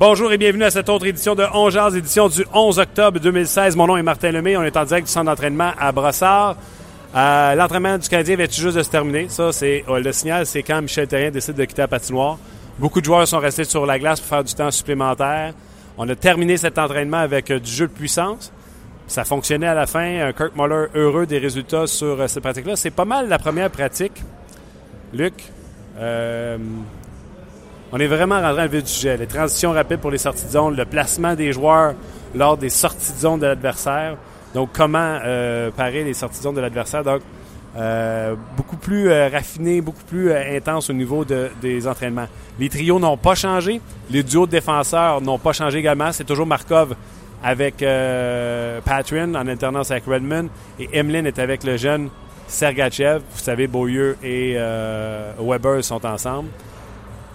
Bonjour et bienvenue à cette autre édition de 11 Jazz, édition du 11 octobre 2016. Mon nom est Martin Lemay. On est en direct du centre d'entraînement à Brossard. Euh, L'entraînement du Canadien vient juste de se terminer. Ça, c'est euh, le signal, c'est quand Michel Terrien décide de quitter la patinoire. Beaucoup de joueurs sont restés sur la glace pour faire du temps supplémentaire. On a terminé cet entraînement avec euh, du jeu de puissance. Ça fonctionnait à la fin. Kirk Muller heureux des résultats sur euh, cette pratique-là. C'est pas mal la première pratique. Luc, euh, on est vraiment rentré dans le vif du sujet. Les transitions rapides pour les sorties de zone, le placement des joueurs lors des sorties de zone de l'adversaire. Donc, comment euh, parer les sorties de zone de l'adversaire? Donc, euh, beaucoup plus euh, raffiné, beaucoup plus intense au niveau de- des entraînements. Les trios n'ont pas changé. Les duos de défenseurs n'ont pas changé également. C'est toujours Markov avec Patrin en alternance avec Redmond. Et Emlyn est avec le jeune Sergachev. Vous savez, Beaulieu et Weber sont ensemble.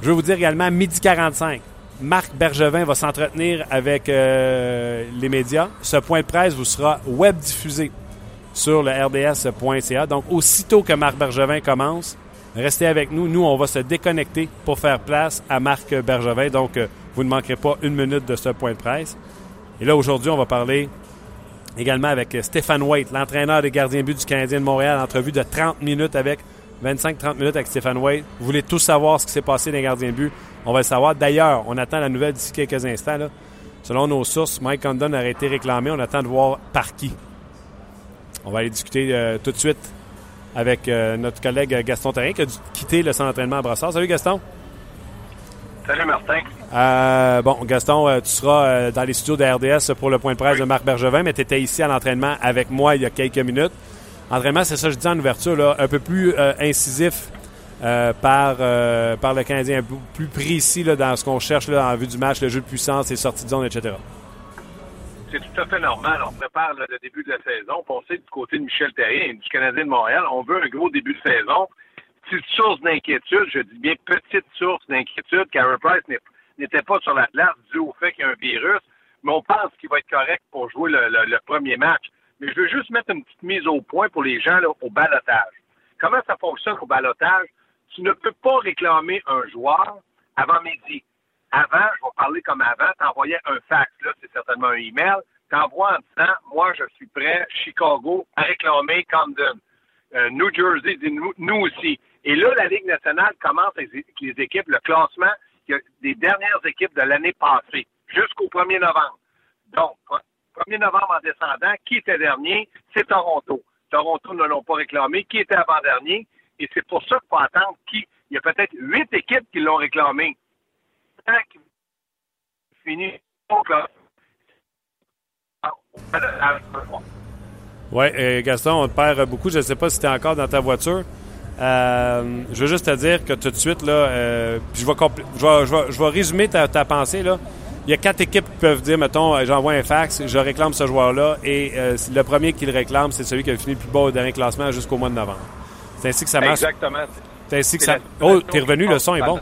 Je veux vous dire également, midi 45, Marc Bergevin va s'entretenir avec euh, les médias. Ce point de presse vous sera web diffusé sur le rds.ca. Donc, aussitôt que Marc Bergevin commence, restez avec nous. Nous, on va se déconnecter pour faire place à Marc Bergevin. Donc, euh, vous ne manquerez pas une minute de ce point de presse. Et là, aujourd'hui, on va parler également avec Stéphane Waite, l'entraîneur des gardiens de but du Canadien de Montréal. Entrevue de 30 minutes avec 25-30 minutes avec Stéphane Waite. Vous voulez tous savoir ce qui s'est passé dans les gardiens de but. On va le savoir. D'ailleurs, on attend la nouvelle d'ici quelques instants. là. Selon nos sources, Mike Condon aurait été réclamé. On attend de voir par qui. On va aller discuter euh, tout de suite avec euh, notre collègue Gaston Terrien qui a dû quitter le centre d'entraînement à Brassard. Salut Gaston. Salut Martin. Euh, bon, Gaston, tu seras dans les studios de RDS pour le point de presse de Marc Bergevin, mais tu étais ici à l'entraînement avec moi il y a quelques minutes. Entraînement, c'est ça que je dis en ouverture, là, un peu plus euh, incisif euh, par, euh, par le Canadien, un peu plus précis dans ce qu'on cherche en vue du match, le jeu de puissance, les sorties de zone, etc. C'est tout à fait normal. On prépare le début de la saison. On sait du côté de Michel Terrien du Canadien de Montréal, on veut un gros début de saison. Petite source d'inquiétude, je dis bien petite source d'inquiétude, Carey Price n'était pas sur la glace dû au fait qu'il y a un virus, mais on pense qu'il va être correct pour jouer le premier match. Je veux juste mettre une petite mise au point pour les gens au balotage. Comment ça fonctionne au balotage? Tu ne peux pas réclamer un joueur avant midi. Avant, je vais parler comme avant, t'envoyais un fax, là, c'est certainement un email, t'envoies en disant, moi, je suis prêt, Chicago, à réclamer Camden. Euh, New Jersey, nous, nous aussi. Et là, la Ligue nationale commence avec les équipes, le classement des dernières équipes de l'année passée, jusqu'au 1er novembre. Donc, 1er novembre en descendant, qui était dernier? C'est Toronto. Toronto ne l'ont pas réclamé. Qui était avant-dernier? Et c'est pour ça qu'il faut attendre qui. Il y a peut-être huit équipes qui l'ont réclamé. Finit au classement. Oui, euh, Gaston, on te perd beaucoup. Je ne sais pas si tu es encore dans ta voiture. Euh, je veux juste te dire que tout de suite, là, euh, je vais résumer ta, ta pensée. Là. Il y a quatre équipes qui peuvent dire, mettons, euh, j'envoie un fax, je réclame ce joueur-là, et euh, le premier qui le réclame, c'est celui qui a fini le plus bas au dernier classement jusqu'au mois de novembre. C'est ainsi que ça marche. Exactement. C'est ainsi que ça. Oh, t'es revenu, le son est bon.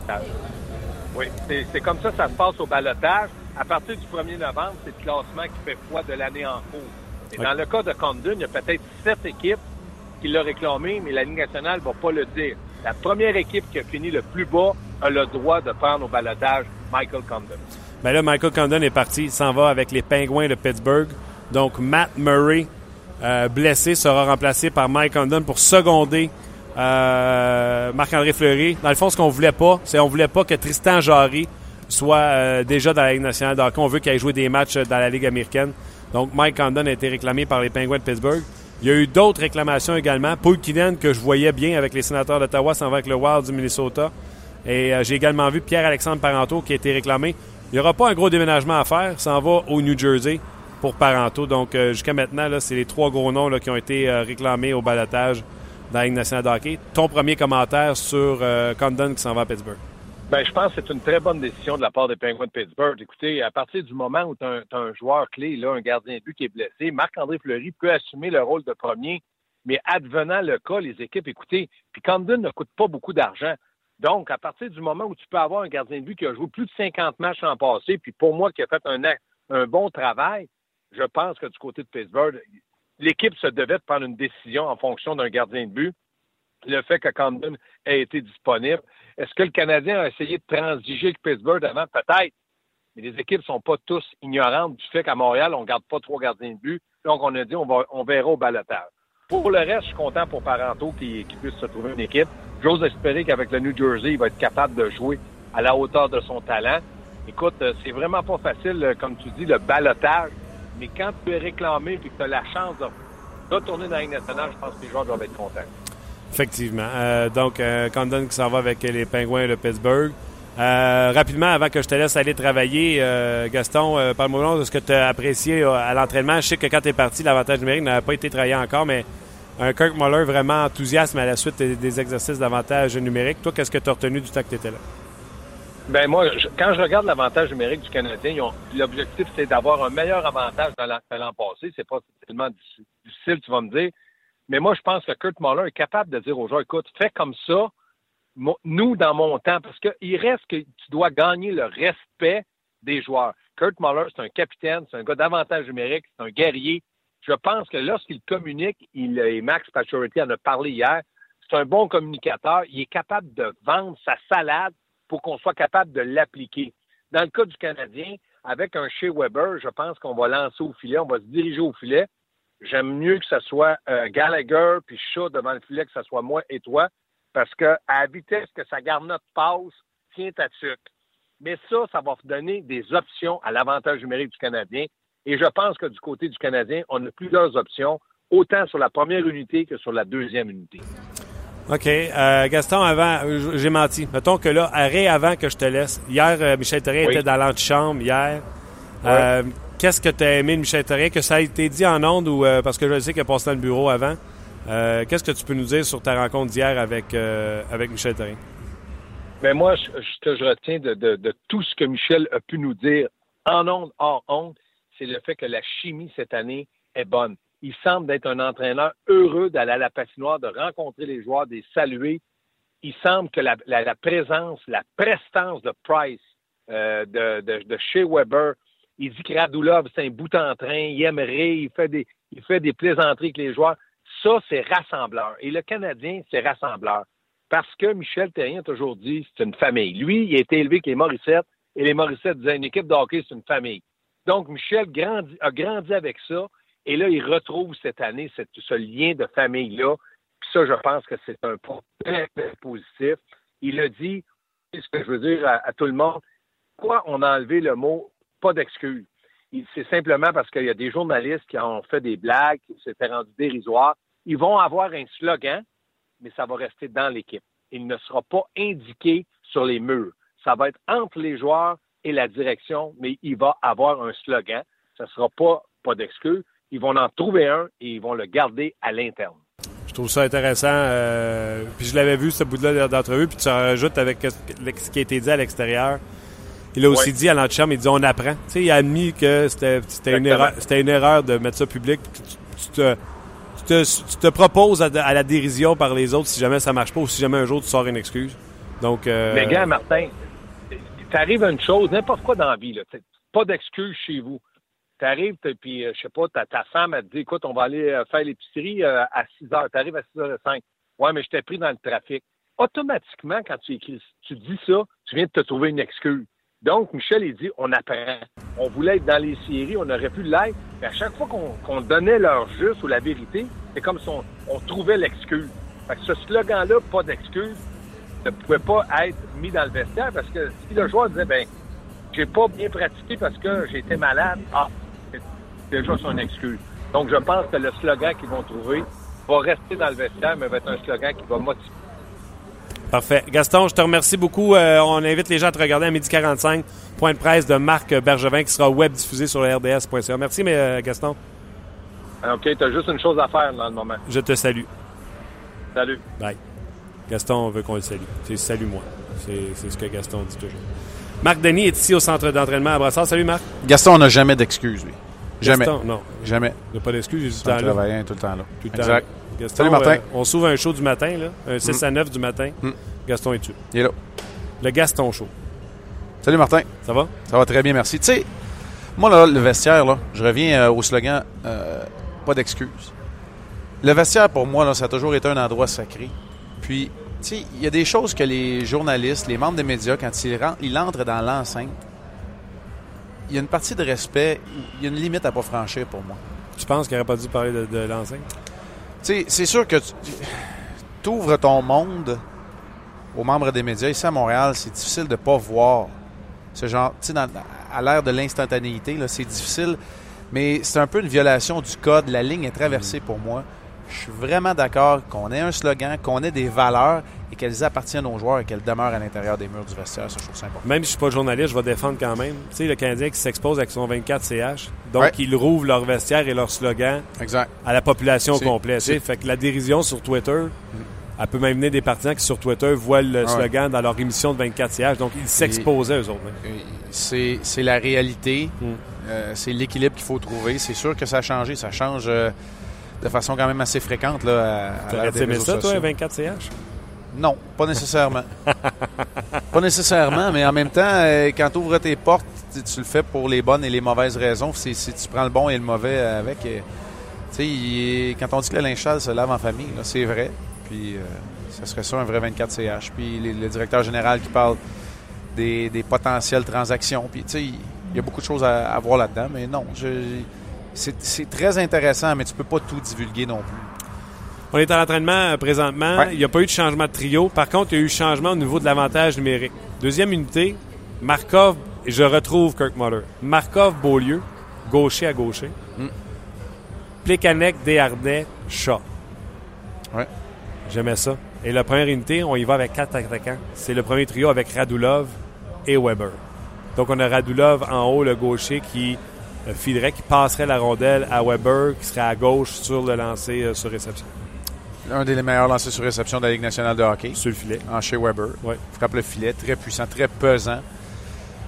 Oui, c'est comme ça que ça se passe au balotage. À partir du 1er novembre, c'est le classement qui fait foi de l'année en cours. Et dans le cas de Condon, il y a peut-être sept équipes qui l'ont réclamé, mais la Ligue nationale ne va pas le dire. La première équipe qui a fini le plus bas a le droit de prendre au balotage Michael Condon. Ben là, Michael Condon est parti. Il s'en va avec les Pingouins de Pittsburgh. Donc, Matt Murray, euh, blessé, sera remplacé par Mike Condon pour seconder euh, Marc-André Fleury. Dans le fond, ce qu'on voulait pas, c'est on voulait pas que Tristan Jarry soit euh, déjà dans la Ligue nationale hockey. On veut qu'il ait joué des matchs dans la Ligue américaine. Donc, Mike Condon a été réclamé par les Pingouins de Pittsburgh. Il y a eu d'autres réclamations également. Paul Kinen, que je voyais bien avec les sénateurs d'Ottawa, s'en va avec le Wild du Minnesota. Et j'ai également vu Pierre-Alexandre Parenteau qui a été réclamé. Il n'y aura pas un gros déménagement à faire. S'en va au New Jersey. pour Paranto. Donc, jusqu'à maintenant, c'est les trois gros noms qui ont été réclamés au balotage dans la nationale hockey. Ton premier commentaire sur Condon qui s'en va à Pittsburgh? Ben, je pense que c'est une très bonne décision de la part des Penguins de Pittsburgh. Écoutez, à partir du moment où tu as, un joueur clé, là, un gardien de but qui est blessé, Marc-André Fleury peut assumer le rôle de premier, mais advenant le cas, les équipes, écoutez, puis Condon ne coûte pas beaucoup d'argent. Donc, à partir du moment où tu peux avoir un gardien de but qui a joué plus de 50 matchs en passé, puis pour moi qui a fait un, un bon travail, je pense que du côté de Pittsburgh, l'équipe se devait de prendre une décision en fonction d'un gardien de but. Le fait que Condon ait été disponible, est-ce que le Canadien a essayé de transiger avec Pittsburgh avant? Peut-être. Mais les équipes ne sont pas tous ignorantes du fait qu'à Montréal, on ne garde pas trois gardiens de but. Donc, on a dit, on, va, on verra au balotage. Pour le reste, je suis content pour Paranto qui, puisse se trouver une équipe. J'ose espérer qu'avec le New Jersey, il va être capable de jouer à la hauteur de son talent. Écoute, euh, c'est vraiment pas facile, euh, comme tu dis, le balotage. Mais quand tu es réclamé et que tu as la chance de retourner dans la nationale, je pense que les joueurs doivent être contents. Effectivement. Euh, donc, euh, Condon qui s'en va avec les Pingouins de Pittsburgh. Euh, rapidement, avant que je te laisse aller travailler, euh, Gaston, euh, parle-moi de ce que tu as apprécié à l'entraînement. Je sais que quand tu es parti, l'avantage numérique n'avait pas été travaillé encore, mais un Kirk Muller vraiment enthousiasme à la suite des, exercices d'avantage numérique. Toi, qu'est-ce que tu as retenu du temps que tu étais là? Ben moi, quand je regarde l'avantage numérique du Canadien, l'objectif c'est d'avoir un meilleur avantage dans l'an passé. C'est pas tellement difficile, tu vas me dire. Mais moi, je pense que Kurt Muller est capable de dire aux joueurs, écoute, fais comme ça, nous, dans mon temps, parce qu'il reste que tu dois gagner le respect des joueurs. Kurt Muller, c'est un capitaine, c'est un gars d'avantage numérique, c'est un guerrier. Je pense que lorsqu'il communique, il, et Max Pacioretty en a parlé hier, c'est un bon communicateur. Il est capable de vendre sa salade pour qu'on soit capable de l'appliquer. Dans le cas du Canadien, avec un Shea Weber, je pense qu'on va lancer au filet, on va se diriger au filet. J'aime mieux que ce soit euh, Gallagher puis Shaw devant le filet que ce soit moi et toi, parce que à la vitesse que sa garnotte passe, tient à sucre. Mais ça, ça va donner des options à l'avantage numérique du Canadien. Et je pense que du côté du Canadien, on a plusieurs options, autant sur la première unité que sur la deuxième unité. OK. Euh, Gaston, avant, j'ai menti. Mettons que là, arrêt avant que je te laisse. Hier, euh, Michel Therrien était dans l'antichambre hier. Qu'est-ce que tu as aimé de Michel Therrien? Que ça a été dit en ondes ou euh, parce que je sais qu'il a passé dans le bureau avant. Euh, qu'est-ce que tu peux nous dire sur ta rencontre d'hier avec, euh, avec Michel Therrien? Ben moi, ce que je retiens de, tout ce que Michel a pu nous dire en ondes, hors ondes, c'est le fait que la chimie cette année est bonne. Il semble d'être un entraîneur heureux d'aller à la patinoire, de rencontrer les joueurs, de les saluer. Il semble que la, présence, la prestance de Price, de, de, Shea Weber, il dit que Radulov, c'est un bout en train, il aimerait, il fait des plaisanteries avec les joueurs. Ça, c'est rassembleur. Et le Canadien, c'est rassembleur. Parce que Michel Terrien a toujours dit, c'est une famille. Lui, il a été élevé avec les Morissette, et les Morissette disaient, une équipe de hockey, c'est une famille. Donc, Michel a grandi avec ça, et là, il retrouve cette année ce lien de famille-là. Puis ça, je pense que c'est un point très, très positif. Il a dit, ce que je veux dire à, à tout le monde, pourquoi on a enlevé le mot pas d'excuses. C'est simplement parce qu'il y a des journalistes qui ont fait des blagues, qui s'étaient rendus dérisoires. Ils vont avoir un slogan, mais ça va rester dans l'équipe. Il ne sera pas indiqué sur les murs. Ça va être entre les joueurs et la direction, mais il va avoir un slogan. Ça ne sera pas pas d'excuses. Ils vont en trouver un et ils vont le garder à l'interne. Je trouve ça intéressant. Euh, puis je l'avais vu, ce bout-là d'entrevue, puis tu rajoutes avec ce qui a été dit à l'extérieur. Il a aussi dit à l'antichambre, il dit on apprend. Tu sais, il a admis que c'était une erreur, c'était une erreur de mettre ça public. Tu, te, tu, te, proposes à, la dérision par les autres si jamais ça marche pas ou si jamais un jour tu sors une excuse. Donc. Euh... Mais gars, Martin, t'arrives à une chose, n'importe quoi dans la vie là, pas d'excuse chez vous. T'arrives, puis euh, je sais pas, ta, ta femme elle te dit, écoute, on va aller euh, faire l'épicerie euh, à 6 heures. T'arrives à 6 h 05 Ouais, mais je t'ai pris dans le trafic. Automatiquement, quand tu écris, tu dis ça, tu viens de te trouver une excuse. Donc, Michel, il dit, on apprend. On voulait être dans les séries, on aurait pu l'être, mais à chaque fois qu'on donnait leur juste ou la vérité, c'est comme si on, trouvait l'excuse. Fait que ce slogan-là, pas d'excuse, ne pouvait pas être mis dans le vestiaire parce que si le joueur disait, ben, j'ai pas bien pratiqué parce que été malade, ah, c'est déjà son excuse. Donc, je pense que le slogan qu'ils vont trouver va rester dans le vestiaire, mais va être un slogan qui va motiver Parfait. Gaston, je te remercie beaucoup. Euh, on invite les gens à te regarder à midi 45, point de presse de Marc Bergevin qui sera web diffusé sur le RDS.ca. Merci, mais euh, Gaston. OK, tu as juste une chose à faire dans le moment. Je te salue. Salut. Bye. Gaston veut qu'on le salue. C'est salut-moi. C'est ce que Gaston dit toujours. Marc Denis est ici au centre d'entraînement à Brassard. Salut, Marc. Gaston n'a jamais d'excuses, lui. Jamais. Gaston, non. Jamais. Il n'y a pas d'excuse, il est tout le un temps là. travaillant tout le temps là. Tout le temps. Exact. Gaston, Salut, Martin. euh, on s'ouvre un show du matin, là, un 6 à 9 du matin. Mm. Gaston est tu. Il est là. Le Gaston Show. Salut Martin. Ça va? Ça va très bien, merci. Tu sais, moi, là, le vestiaire, là, je reviens euh, au slogan euh, pas d'excuses. Le vestiaire, pour moi, là, ça a toujours été un endroit sacré. Puis, tu sais, il y a des choses que les journalistes, les membres des médias, quand ils, ren- ils entrent dans l'enceinte, il y a une partie de respect, il y a une limite à pas franchir pour moi. Tu penses qu'il n'aurait pas dû parler de, de l'enceinte? Sais, c'est sûr que tu ouvres ton monde aux membres des médias. Ici à Montréal, c'est difficile de ne pas voir ce genre. Tu sais, à l'ère de l'instantanéité, c'est difficile, mais c'est un peu une violation du code. La ligne est traversée pour moi. Je suis vraiment d'accord qu'on ait un slogan, qu'on ait des valeurs et qu'elles appartiennent aux joueurs et qu'elles demeurent à l'intérieur des murs du vestiaire. Ça, je trouve ça important. Même si je suis pas journaliste, je vais défendre quand même. Tu sais, le Canadien qui s'expose avec son 24 CH. Donc, Ouais. ils rouvrent leur vestiaire et leur slogan Exact. à la population c'est- Fait que la dérision sur Twitter, elle peut même mener des partisans qui, sur Twitter, voient le Ah ouais. slogan dans leur émission de 24 CH. Donc, ils s'exposaient, eux autres. C'est la réalité. Mm. Euh, c'est l'équilibre qu'il faut trouver. C'est sûr que ça a changé. Ça change euh, de façon quand même assez fréquente là, à- à ça, toi, sociaux. un 24 CH? Non, pas nécessairement. pas nécessairement, mais en même temps, euh, quand tu ouvres tes portes, tu, le fais pour les bonnes et les mauvaises raisons. Si tu prends le bon et le mauvais avec. euh, quand on dit que le linge sale se lave en famille, c'est vrai. Puis, euh, ça serait ça un vrai 24 CH. Puis, les- le directeur général qui parle des, potentielles transactions. Puis, tu sais, il y a beaucoup de choses à, à voir là-dedans, mais non, c'est très intéressant, mais tu peux pas tout divulguer non plus. On est à l'entraînement euh, présentement. Ouais. Il n'y a pas eu de changement de trio. Par contre, il y a eu changement au niveau de l'avantage numérique. Deuxième unité, Markov, et je retrouve Kirk Muller. Markov, Beaulieu, gaucher à gaucher. Mm. Plekanec, Desharnais, Shaw. Ouais. J'aimais ça. Et la première unité, on y va avec quatre attaquants. C'est le premier trio avec Radulov et Weber. Donc, on a Radulov en haut, le gaucher, qui euh, filerait, qui passerait la rondelle à Weber, qui serait à gauche sur le lancer euh, sur réception, Un des meilleurs lancers sur réception de la Ligue nationale de hockey, sur le filet. en chez Weber. Ouais. Frappe le filet, très puissant, très pesant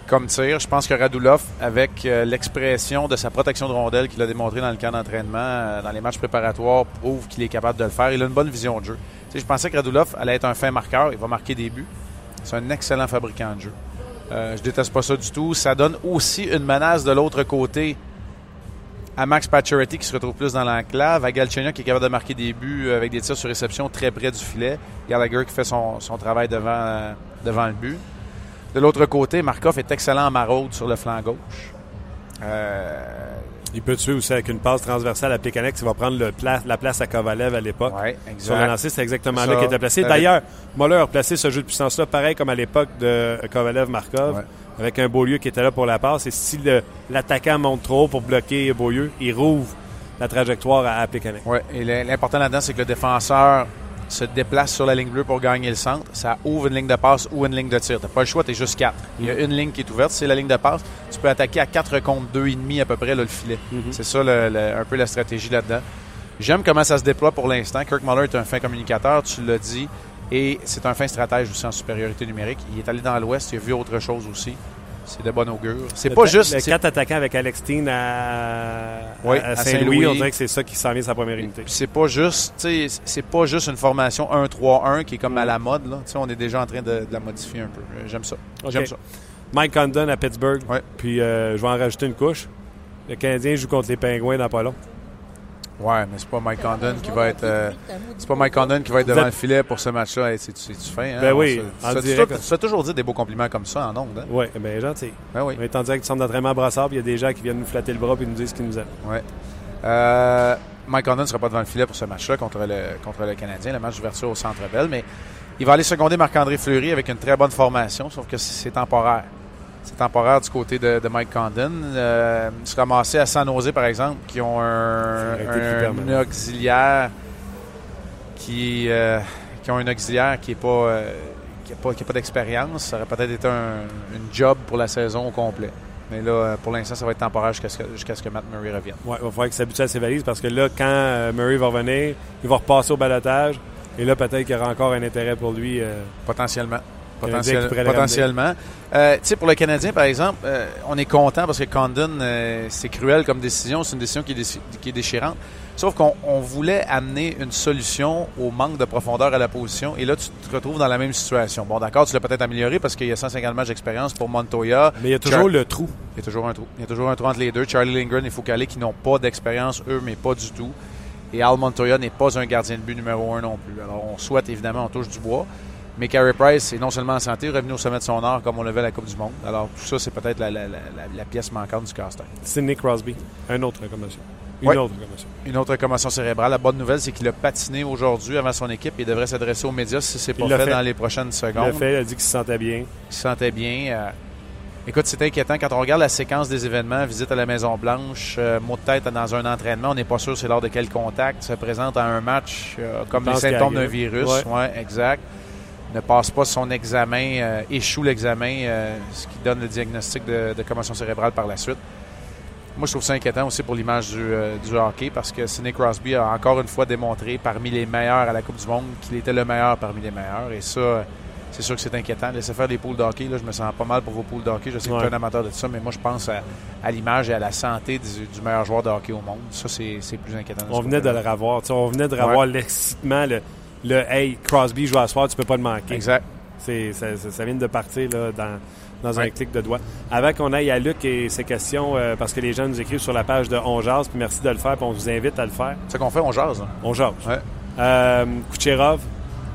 comme tir. Je pense que Radulov, avec euh, l'expression de sa protection de rondelle qu'il a démontré dans le camp d'entraînement, euh, dans les matchs préparatoires, prouve qu'il est capable de le faire. Il a une bonne vision de jeu. Tu sais, je pensais que Radulov allait être un fin marqueur. Il va marquer des buts. C'est un excellent fabricant de jeu. Euh, je déteste pas ça du tout. Ça donne aussi une menace de l'autre côté à Max Pacioretty qui se retrouve plus dans l'enclave, à Galchenyuk qui est capable de marquer des buts avec des tirs sur réception très près du filet, Gallagher qui fait son, son travail devant, euh, devant le but. De l'autre côté, Markov est excellent en maraude sur le flanc gauche. Euh, Il peut tuer aussi avec une passe transversale à Plekanec qui va prendre le pla- la place à Kovalev à l'époque. ouais, Sur le lancer, c'est exactement Ça, là qu'il était placé. D'ailleurs, Moller a placé ce jeu de puissance-là, pareil comme à l'époque de Kovalev-Markov, Ouais. Avec un Beaulieu qui était là pour la passe. Et si l'attaquant monte trop pour bloquer Beaulieu, il rouvre la trajectoire à, à. Ouais, et l'important là-dedans, c'est que le défenseur se déplace sur la ligne bleue pour gagner le centre. Ça ouvre une ligne de passe ou une ligne de tir. T'as pas le choix, t'es juste quatre. Il y a une ligne qui est ouverte, c'est la ligne de passe. Tu peux attaquer à 4 contre 2,5 à peu près là, le filet. C'est ça le- le- un peu la stratégie là-dedans. J'aime comment ça se déploie pour l'instant. Kirk Muller est un fin communicateur, tu l'as dit. Et c'est un fin stratège aussi en supériorité numérique. Il est allé dans l'Ouest, il a vu autre chose aussi. C'est de bon augure. C'est pas juste. Le c'est- quatre attaquants avec Alex Teen à, Oui, à à Saint-Louis, on dirait que c'est ça qui s'en vient sa première unité. C'est pas juste, c'est pas juste une formation 1-3-1 qui est comme à la mode là. On est déjà en train de, de la modifier un peu. J'aime ça. J'aime ça. Mike Condon à Pittsburgh. Ouais. Puis euh, je vais en rajouter une couche. Le Canadien joue contre les Pingouins dans pas long. Ouais, mais c'est pas Mike Condon qui va être, euh, c'est pas Mike Condon qui va être devant le filet pour ce match-là. Hey, c'est tu fin. Hein? Ben oui, ça- tu toujours dire des beaux compliments comme ça en ondes. Hein? Oui, bien gentil. Ben oui. On est en direct du centre d'entraînement à Brassard, puis il y a des gens qui viennent nous flatter le bras et nous disent ce qu'ils nous aiment. Ouais. Euh, Mike Condon ne sera pas devant le filet pour ce match-là contre le, contre le Canadien, le match d'ouverture au Centre Bell, mais il va aller seconder Marc-André Fleury avec une très bonne formation, sauf que c'est temporaire. C'est temporaire du côté de, de Mike Condon. Euh, il se ramassait à San Jose, par exemple, qui ont un, auxiliaire qui, euh, qui ont un auxiliaire qui n'est pas, euh, qui a pas, qui a pas d'expérience, ça aurait peut-être été un une job pour la saison au complet. Mais là, euh, pour l'instant, ça va être temporaire jusqu'à ce, ce que Matt Murray revienne. Ouais, il va falloir qu'il s'habitue à ses valises parce que là, quand euh, Murray va revenir, il va repasser au balotage. Et là, peut-être qu'il y aura encore un intérêt pour lui. Potentiellement. Potentiel- potentiellement. Euh, tu sais, pour le Canadien, par exemple, euh, on est content parce que Condon, euh, c'est cruel comme décision. C'est une décision qui est, déci- qui est déchirante. Sauf qu'on on voulait amener une solution au manque de profondeur à la position. Et là, tu te retrouves dans la même situation. Bon, d'accord, tu l'as peut-être amélioré parce qu'il y a 150 matchs d'expérience pour Montoya. Mais il y a toujours Char- le trou. Il y a toujours un trou. Il y a toujours un trou entre les deux. Charlie Lindgren et Foucault qui n'ont pas d'expérience, eux, mais pas du tout. Et Al Montoya n'est pas un gardien de but numéro un non plus. Alors, on souhaite évidemment, on touche du bois. Mais Carey Price est non seulement en santé, revenu au sommet de son art comme on le veut à la Coupe du Monde. Alors, tout ça, c'est peut-être la, la- la- la- la pièce manquante du casse-tête. Sidney Crosby. Un autre commotion. Une Ouais. autre commotion. Une autre commotion cérébrale. La bonne nouvelle, c'est qu'il a patiné aujourd'hui avant son équipe et devrait s'adresser aux médias si c'est pas Il fait, fait. dans les prochaines Il secondes. l'a fait, il a dit qu'il se sentait bien. Il se sentait bien. Euh, écoute, c'est inquiétant quand on regarde la séquence des événements, visite à la Maison-Blanche, euh, mot de tête dans un entraînement, on n'est pas sûr c'est lors de quel contact, se présente à un match euh, comme les symptômes d'un virus. Ouais. Ouais, exact. Ne passe pas son examen, euh, échoue l'examen, euh, ce qui donne le diagnostic de, de commotion cérébrale par la suite. Moi, je trouve ça inquiétant aussi pour l'image du, euh, du hockey parce que Sidney Crosby a encore une fois démontré parmi les meilleurs à la Coupe du Monde qu'il était le meilleur parmi les meilleurs. Et ça, c'est sûr que c'est inquiétant. Laissez faire des poules d'hockey. Là, je me sens pas mal pour vos poules d'hockey. Je sais que tu es un amateur de ça, mais moi, je pense à, à l'image et à la santé du, du meilleur joueur de hockey au monde. Ça, c'est plus inquiétant. On venait de le revoir. On venait de revoir l'excitement, le, le Hey, Crosby joue à soir, tu peux pas le manquer. Exact. C'est, ça, ça- ça vient de partir là, dans, dans un clic de doigt. Avant qu'on aille à Luc et ses questions, euh, parce que les gens nous écrivent sur la page de On Jase, puis merci de le faire, puis on vous invite à le faire. C'est ce qu'on fait, on jase. hein? On jase. Ouais. Euh, Kucherov,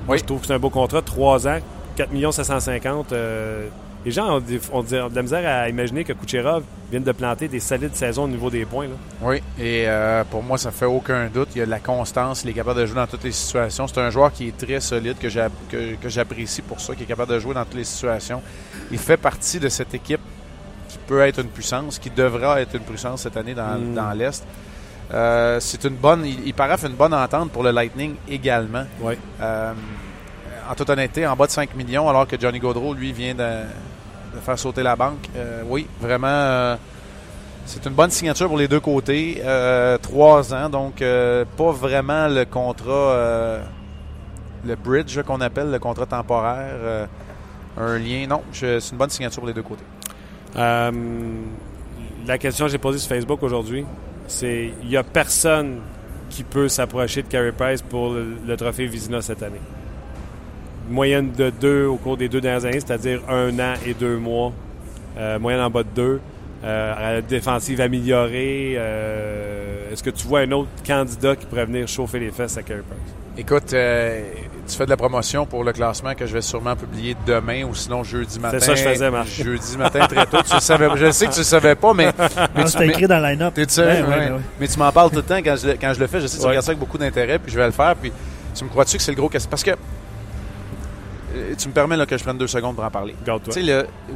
Oui. je trouve que c'est un beau contrat, 3 ans, 4 750 euh, Les gens ont, ont de la misère à imaginer que Kucherov vient de planter des solides saisons au niveau des points. là. Oui, et euh, pour moi, ça fait aucun doute. Il y a de la constance, il est capable de jouer dans toutes les situations. C'est un joueur qui est très solide, que j'a- que- que j'apprécie pour ça, qui est capable de jouer dans toutes les situations. Il fait partie de cette équipe qui peut être une puissance, qui devra être une puissance cette année dans, Mm. dans l'Est. Euh, c'est une bonne, il, il paraffe une bonne entente pour le Lightning également. Ouais. Euh, en toute honnêteté, en bas de 5 millions, alors que Johnny Gaudreau, lui, vient de, de faire sauter la banque. Euh, oui, vraiment, euh, c'est une bonne signature pour les deux côtés. Euh, trois ans, donc pas vraiment le contrat, le bridge qu'on appelle, le contrat temporaire. un lien, non, c'est une bonne signature pour les deux côtés. La question que j'ai posée sur Facebook aujourd'hui, c'est il n'y a personne qui peut s'approcher de Carey Price pour le, le trophée Vizina cette année. Moyenne de deux au cours des deux dernières années, c'est-à-dire un an et deux mois. Euh, moyenne en bas de deux. Euh, défensive améliorée. Euh, Est-ce que tu vois un autre candidat qui pourrait venir chauffer les fesses à Carey Price? Écoute, euh, tu fais de la promotion pour le classement que je vais sûrement publier demain ou sinon jeudi matin. ça que je faisais, Marc. Jeudi matin très tôt. Tu le savais, je sais que tu le savais pas, mais, mais Ah, tu, c'est écrit dans le line-up. T'es sérieux, Ouais, ouais, ouais. ouais. Mais tu m'en parles tout le temps quand je, le- quand je le fais. Je sais que tu Ouais. regardes ça avec beaucoup d'intérêt, puis je vais le faire. Puis tu me crois-tu que c'est le gros question? Parce que tu me permets là, que je prenne deux secondes pour en parler. Garde-toi.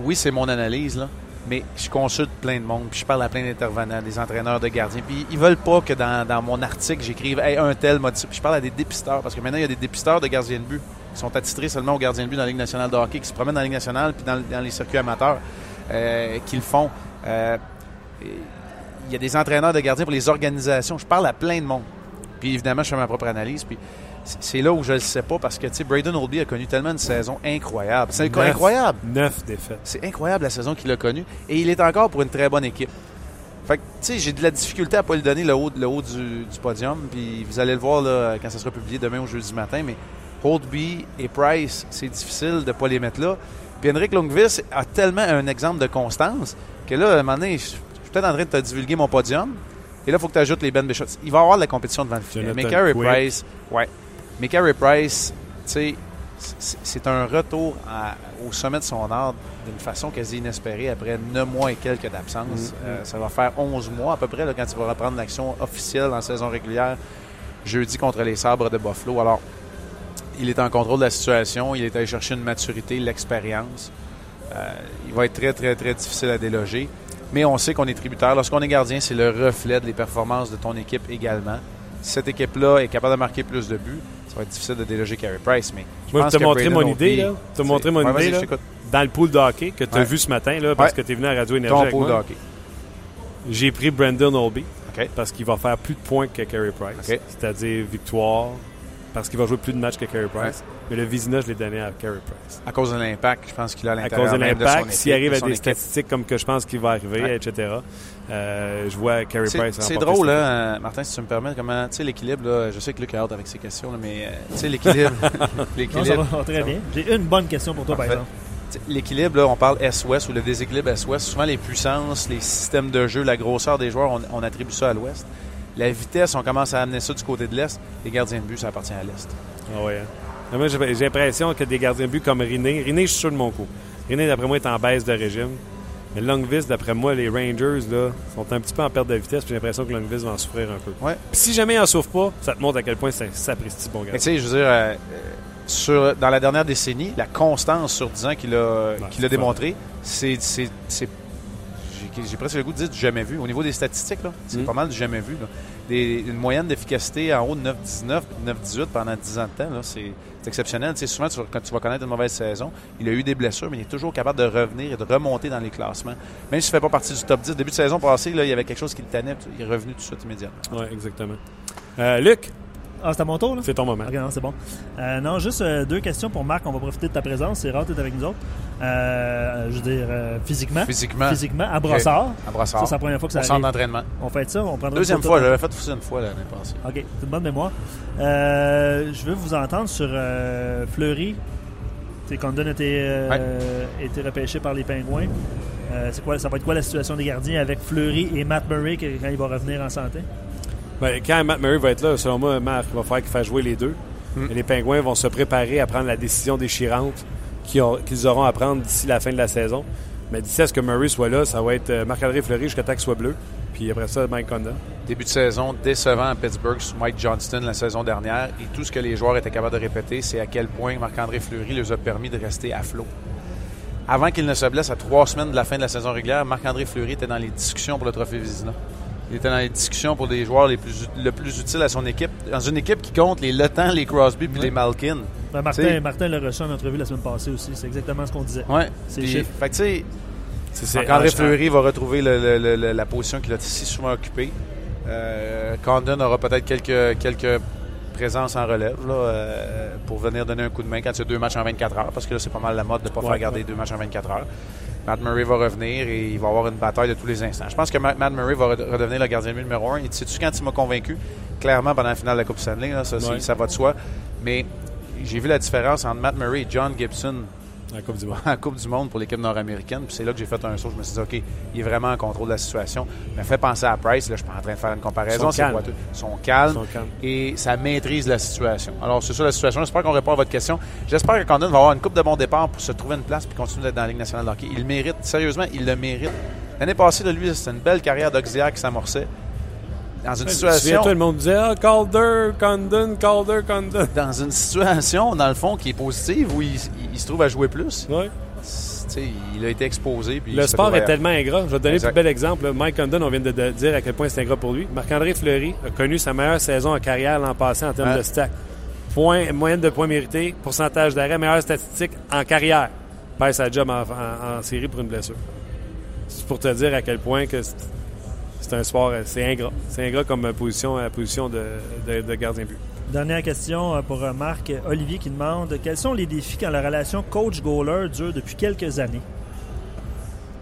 Oui, c'est mon analyse, là, mais je consulte plein de monde, puis je parle à plein d'intervenants, des entraîneurs de gardiens, puis ils veulent pas que dans, dans mon article, j'écrive hey, un tel modifie. Puis je parle à des dépisteurs, parce que maintenant, il y a des dépisteurs de gardiens de but qui sont attitrés seulement aux gardiens de but dans la Ligue nationale de hockey, qui se promènent dans la Ligue nationale, puis dans, dans les circuits amateurs, euh, qui le font. Euh, il y a des entraîneurs de gardiens pour les organisations. Je parle à plein de monde. Puis évidemment, je fais ma propre analyse. Puis c'est- là où je ne le sais pas parce que Braden Oldby a connu tellement une saison incroyable. C'est incroyable. Neuf défaites. C'est incroyable la saison qu'il a connue. Et il est encore pour une très bonne équipe. Fait que, tu sais, j'ai de la difficulté à pas lui donner le haut, le haut du, du podium. Puis vous allez le voir là, quand ça sera publié demain ou jeudi matin. Mais Holdby et Price, c'est difficile de ne pas les mettre là. Puis Henrik Lundqvist a tellement un exemple de constance que là, à un moment donné, je suis peut-être en train de te divulguer mon podium. Et là, il faut que tu ajoutes les Ben Bishop. Il va y avoir de la compétition devant le filet. Carey Quick. Price, ouais. Mais Carey Price, tu sais, c'est- un retour à- au sommet de son art d'une façon quasi inespérée après 9 mois et quelques d'absence. Euh, ça va faire 11 mois à peu près là, quand il va reprendre l'action officielle en saison régulière jeudi contre les Sabres de Buffalo. Alors, il est en contrôle de la situation, il est allé chercher une maturité, l'expérience. Euh, il va être très, très, très difficile à déloger. Mais on sait qu'on est tributaire. Lorsqu'on est gardien, c'est le reflet des performances de ton équipe également. Si cette équipe-là est capable de marquer plus de buts, ça va être difficile de déloger Carey Price. Mais je Moi, pense je t'ai montré Braden mon idée, là. T'ai montré mon idée. Dans le pool de hockey que tu as Ouais. vu ce matin, là, parce Ouais. que tu es venu à Radio Énergie Ton avec pool de hockey. J'ai pris Brandon Olby parce qu'il va faire plus de points que Carey Price. C'est-à-dire victoire, parce qu'il va jouer plus de matchs que Carey Price. Mais le Vizina, je l'ai donné à Carey Price. À cause de l'impact, je pense qu'il a à À cause de l'impact, s'il arrive à des équipe. statistiques comme que je pense qu'il va arriver, Ouais. etc., euh, je vois Carey Price C'est drôle, cette hein, Martin, si tu me permets, comment, tu sais, l'équilibre, là, je sais que Luc a hâte avec ses questions, là, mais, euh, tu sais, l'équilibre, l'équilibre, va très bien. J'ai une bonne question pour toi, par Parfait. exemple. tu sais, l'équilibre, là, on parle Est-Ouest ou le déséquilibre Est-Ouest, souvent les puissances, les systèmes de jeu, la grosseur des joueurs, on, on attribue ça à l'Ouest. La vitesse, on commence à amener ça du côté de l'Est. Les gardiens de but, ça appartient à l'Est. Ah ouais, hein. Moi, j'ai l'impression que des gardiens de but comme Riné, Riné, je suis sûr de mon coup. Riné, d'après moi, est en baisse de régime. Mais Longvis, d'après moi, les Rangers là, sont un petit peu en perte de vitesse. J'ai l'impression que Longvis va en souffrir un peu. Ouais. Puis si jamais il en souffre pas, ça te montre à quel point c'est un sapristi bon Mais tu gardien. sais, je veux dire, euh, sur, dans la dernière décennie, la constance sur 10 ans qu'il a, qu'il c'est a démontré, c'est. J'ai presque le goût de dire du jamais vu. Au niveau des statistiques, c'est Mm. pas mal du jamais vu. là. Des- une moyenne d'efficacité en haut de 9-19, 9-18 pendant 10 ans de temps, c'est exceptionnel. Souvent, tu- quand tu vas connaître une mauvaise saison, il a eu des blessures, mais il est toujours capable de revenir et de remonter dans les classements. Même s'il ne fait pas partie du top 10. Début de saison passée, là, il y avait quelque chose qui le tannait, il est revenu tout de suite immédiatement. Oui, exactement. Euh, Luc, Ah, c'est à mon tour, là? c'est ton moment. Ok, non, c'est bon. Euh, non, juste euh, deux questions pour Marc. On va profiter de ta présence. C'est rare que tu avec nous autres. Euh, je veux dire, euh, physiquement. Physiquement, Physiquement, à Brossard. à Brassard, Ça, c'est la première fois que ça centre arrive. d'entraînement. On fait ça, on prendra Deuxième fois, j'avais fait ça une fois l'année passée. OK, c'est une bonne mémoire. Euh, je veux vous entendre sur euh, Fleury. Tu sais, Condon était, euh, était repêché par les Pingouins. Euh, c'est quoi, ça va être quoi la situation des gardiens avec Fleury et Matt Murray quand il va revenir en santé? Ben, quand Matt Murray va être là, selon moi, Marc va falloir qu'il fasse jouer les deux. Mm. Et les Pingouins vont se préparer à prendre la décision déchirante qu'ils auront à prendre d'ici la fin de la saison. Mais d'ici à ce que Murray soit là, ça va être euh, Marc-André Fleury jusqu'à temps qu'il soit bleu. Puis après ça, Mike Condon. Début de saison décevant à Pittsburgh sous Mike Johnston la saison dernière. Et tout ce que les joueurs étaient capables de répéter, c'est à quel point Marc-André Fleury leur a permis de rester à flot. Avant qu'il ne se blesse à trois semaines de la fin de la saison régulière, Marc-André Fleury était dans les discussions pour le trophée Vizina. Il était dans les discussions pour des joueurs les plus, le plus utiles à son équipe. Dans une équipe qui compte les Le Temps, les Crosby puis les Malkin. Ben, Martin, Martin l'a reçu en entrevue la semaine passée aussi. C'est exactement ce qu'on disait. Ouais. C'est Puis, chiffre. Fait que tu sais, Marc-André ah, Fleury va retrouver le- le- le- le- la position qu'il a si souvent occupée. Euh, Condon aura peut-être quelques, quelques présences en relève là, euh, pour venir donner un coup de main quand il y a deux matchs en 24 heures, parce que là, c'est pas mal la mode de ne pas Ouais, faire garder deux matchs en 24 heures. Matt Murray va revenir et il va avoir une bataille de tous les instants. Je pense que Matt Murray va re- redevenir le gardien de but numéro un. Et sais-tu quand il m'a convaincu? Clairement, pendant la finale de la Coupe Stanley, là, ça, c'est- Ouais. ça va de soi. Mais j'ai vu la différence entre Matt Murray et John Gibson La Coupe du Monde. en Coupe du Monde pour l'équipe nord-américaine. Puis c'est là que j'ai fait un saut. Je me suis dit, OK, il est vraiment en contrôle de la situation. Il m'a fait penser à Price. Là, je suis pas en train de faire une comparaison. Calmes. Ils sont calmes. Et ça maîtrise la situation. Alors, c'est ça la situation. J'espère qu'on répond à votre question. J'espère que Condon va avoir une coupe de bon départ pour se trouver une place puis continuer d'être dans la Ligue nationale de hockey. Il le mérite. Sérieusement, il le mérite. L'année passée, de lui, c'était une belle carrière d'auxiliaire qui s'amorçait. Dans une situation. Souviens-toi, le monde disait Ah, Calder, Condon, Calder, Condon. Dans une situation, dans le fond, qui est positive, où il, il se trouve à jouer plus. Sais, il a été exposé. Puis Le sport est tellement ingrat. Je vais te donner Exact. le plus bel exemple. Mike Condon, on vient de, dire à quel point c'est ingrat pour lui. Marc-André Fleury a connu sa meilleure saison en carrière l'an passé en termes de stats. Point, moyenne de points mérités, pourcentage d'arrêt, meilleure statistique en carrière. Perd sa job en, en- en série pour une blessure. C'est pour te dire à quel point que c'est un sport, euh, c'est ingrat. C'est ingrat comme euh, position, euh, position de, de, de gardien but. Dernière question pour Marc. Olivier qui demande quels sont les défis quand la relation coach-goaler dure depuis quelques années?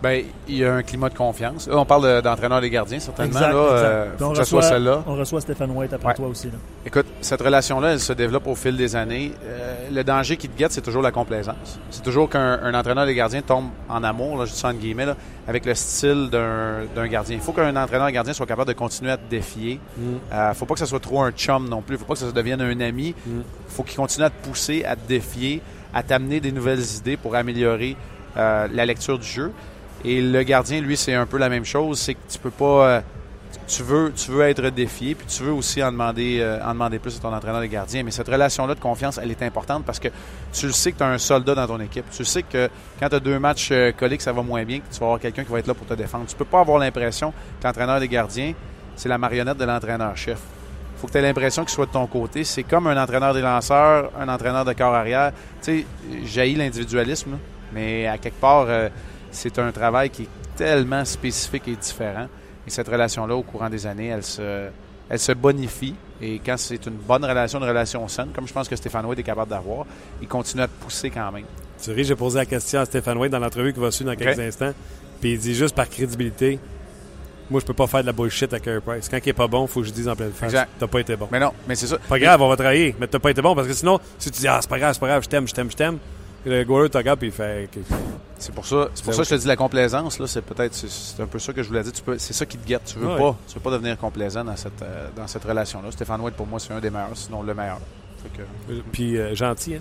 Ben, il y a un climat de confiance. Là, on parle de- d'entraîneur des gardiens, certainement. là, euh, Puis faut on que reçoit- celle-là. On reçoit Stéphane White après Ouais. toi aussi. là. Écoute, cette relation-là, elle se développe au fil des années. Euh, le danger qui te guette, c'est toujours la complaisance. C'est toujours qu'un un entraîneur des gardiens tombe en amour, là, je dis ça entre guillemets, là, avec le style d'un d'un gardien. Il faut qu'un entraîneur des gardiens soit capable de continuer à te défier. Il ne faut pas que ça soit trop un chum non plus. Il faut pas que ça devienne un ami. Il Mm. faut qu'il continue à te pousser, à te défier, à t'amener des nouvelles idées pour améliorer euh, la lecture du jeu. Et le gardien, lui, c'est un peu la même chose. C'est que tu peux pas. euh, tu veux, tu veux être défié, puis tu veux aussi en demander, euh, en plus à ton entraîneur de gardien. Mais cette relation-là de confiance, elle est importante parce que tu le sais que tu as un soldat dans ton équipe. Tu sais que quand tu as deux matchs euh, collés, que ça va moins bien, que tu vas avoir quelqu'un qui va être là pour te défendre. Tu peux pas avoir l'impression que l'entraîneur des gardiens, c'est la marionnette de l'entraîneur-chef. faut que tu aies l'impression qu'il soit de ton côté. C'est comme un entraîneur des lanceurs, un entraîneur de corps arrière. Tu sais, jaillit l'individualisme, mais à quelque part, c'est un travail qui est tellement spécifique et différent. Et cette relation-là, au courant des années, elle se, elle se bonifie. Et quand c'est une bonne relation, une relation saine, comme je pense que Stéphane Wade est capable d'avoir, il continue à te pousser quand même. Ris, j'ai posé la question à Stéphane Wade dans l'entrevue qui va suivre dans quelques instants. Puis il dit juste par crédibilité, moi, je peux pas faire de la bullshit à Carey Price. Quand il est pas bon, faut que je dise en pleine face, t'as pas été bon. Mais non, mais c'est ça. Pas grave, on va travailler, mais t'as pas été bon parce que sinon, si tu dis, ah, c'est pas grave, c'est pas grave, je t'aime, je t'aime, je t'aime, le goaler te regarde puis il fait. OK. C'est pour ça, c'est pour ça que je te dis la complaisance là, c'est peut-être c'est- un peu ça que je voulais dire. Tu peux, c'est ça qui te guette. Tu veux Ouais. pas, tu veux pas devenir complaisant dans cette euh, dans cette relation là. Stéphane White pour moi c'est un des meilleurs, sinon le meilleur. Que, Puis euh, gentil, hein.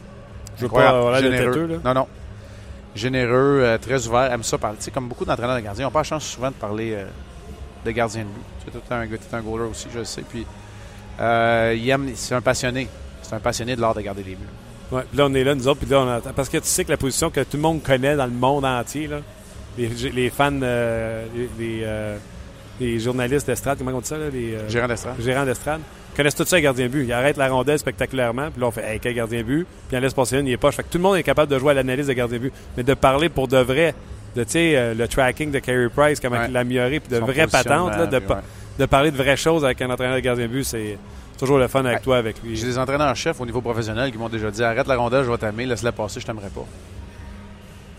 Je veux incroyable, pas avoir généreux. têteux, là. Non non, généreux, euh, très ouvert, aime ça parler. Tu sais comme beaucoup d'entraîneurs de gardiens, on n'a pas la chance souvent de parler euh, de gardien de but. Tu t'es un t'es un goaler aussi, je le sais. Puis euh, il aime, c'est un passionné. C'est un passionné de l'art de garder les buts. Ouais, puis là, on est là, nous autres, puis là, on attend. Parce que tu sais que la position que tout le monde connaît dans le monde entier, là, les, les fans, euh, les, les, euh, les journalistes d'estrade, comment on dit ça, là, les euh, Gérant d'estrade. gérants d'estrade, connaissent tout ça, un gardien de but. Ils arrêtent la rondelle spectaculairement, puis là, on fait, hey, quel gardien de but, puis on laisse passer une, il est poche. Fait que tout le monde est capable de jouer à l'analyse de gardien de but. Mais de parler pour de vrai, de, tu sais, le tracking de Carey Price, comment Ouais. il l'a amélioré, puis de vraies patentes, là, de, ouais. de parler de vraies choses avec un entraîneur de gardien de but, c'est toujours le fun avec Ouais. toi, avec lui. J'ai des entraîneurs-chefs au niveau professionnel qui m'ont déjà dit arrête la rondelle, je vais t'aimer, laisse-la passer, je t'aimerais pas.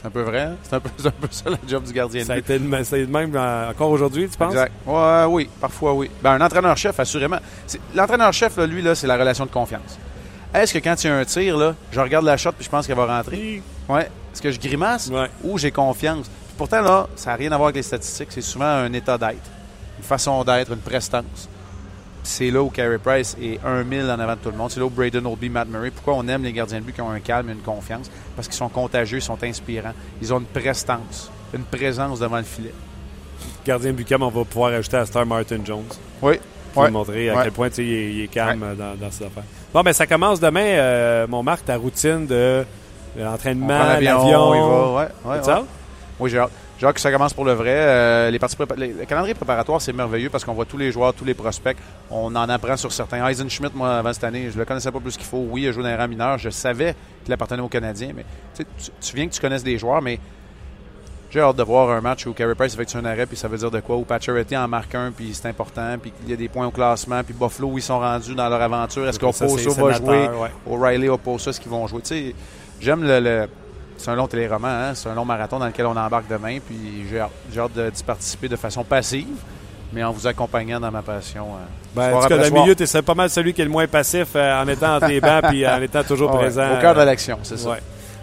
C'est un peu vrai, hein? c'est un peu, c'est un peu ça le job du gardien de Ça a but. été le même, ça a été le même euh, encore aujourd'hui, tu penses? Exact. Ouais, oui, parfois oui. Ben, un entraîneur-chef, assurément. L'entraîneur-chef, lui, là, c'est la relation de confiance. Est-ce que quand il y a un tir, là, je regarde la shot puis je pense qu'elle va rentrer? Ouais. Est-ce que je grimace Ouais. ou j'ai confiance? Puis pourtant, là, ça n'a rien à voir avec les statistiques. C'est souvent un état d'être, une façon d'être, une prestance. C'est là où Carey Price est un mille en avant de tout le monde. C'est là où Braden Oldby, Matt Murray. Pourquoi on aime les gardiens de but qui ont un calme et une confiance? Parce qu'ils sont contagieux, ils sont inspirants. Ils ont une prestance, une présence devant le filet. Gardien Bucam, on va pouvoir ajouter à Star Martin Jones. Oui. Pour Ouais. montrer à Ouais. quel point il, est, il est calme euh, dans, dans ses affaires. Bon, ben ça commence demain, euh, mon Marc, ta routine de, de l'entraînement, prend l'avion, on y va. Ouais, ouais, ça? Oui, j'ai hâte. Que ça commence pour le vrai. Euh, les parties les- le calendrier préparatoire, c'est merveilleux parce qu'on voit tous les joueurs, tous les prospects. On en apprend sur certains. Eisenschmidt, moi, avant cette année, je le connaissais pas plus qu'il faut. Oui, il a joué dans les rangs mineurs. Je savais qu'il appartenait aux Canadiens. Mais tu, tu- viens que tu connaisses des joueurs, mais j'ai hâte de voir un match où Carey Price effectue un arrêt, puis ça veut dire de quoi. Où Pacioretty en marque un, puis c'est important, puis il y a des points au classement, puis Buffalo, où ils sont rendus dans leur aventure. Est-ce qu'Oposo va sénateur, jouer? ouais. O'Reilly, Oposa, ce qu'ils vont jouer? Tu sais, j'aime le, le- C'est un long téléroman, hein? c'est un long marathon dans lequel on embarque demain, puis j'ai hâte, hâte de- d'y participer de façon passive, mais en vous accompagnant dans ma passion. euh, Ben, en tout cas, le milieu, tu es pas mal celui qui est le moins passif euh, en étant entre les bancs puis en étant toujours ouais, présent. Au cœur de euh, l'action, c'est ça. ouais.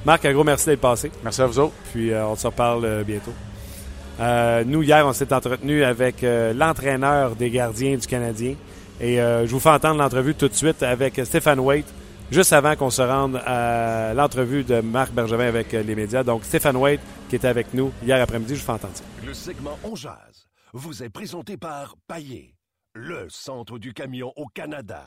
Marc, un gros merci d'être passé. Merci à vous autres. Puis euh, on se reparle bientôt. Euh, nous, hier, on s'est entretenu avec euh, l'entraîneur des gardiens du Canadien. Et euh, je vous fais entendre l'entrevue tout de suite avec Stéphane Waite, juste avant qu'on se rende à l'entrevue de Marc Bergevin avec euh, les médias. Donc, Stéphane Waite, qui était avec nous hier après-midi, je vous fais entendre ça. Le segment On Jazz vous est présenté par Paillé, le centre du camion au Canada.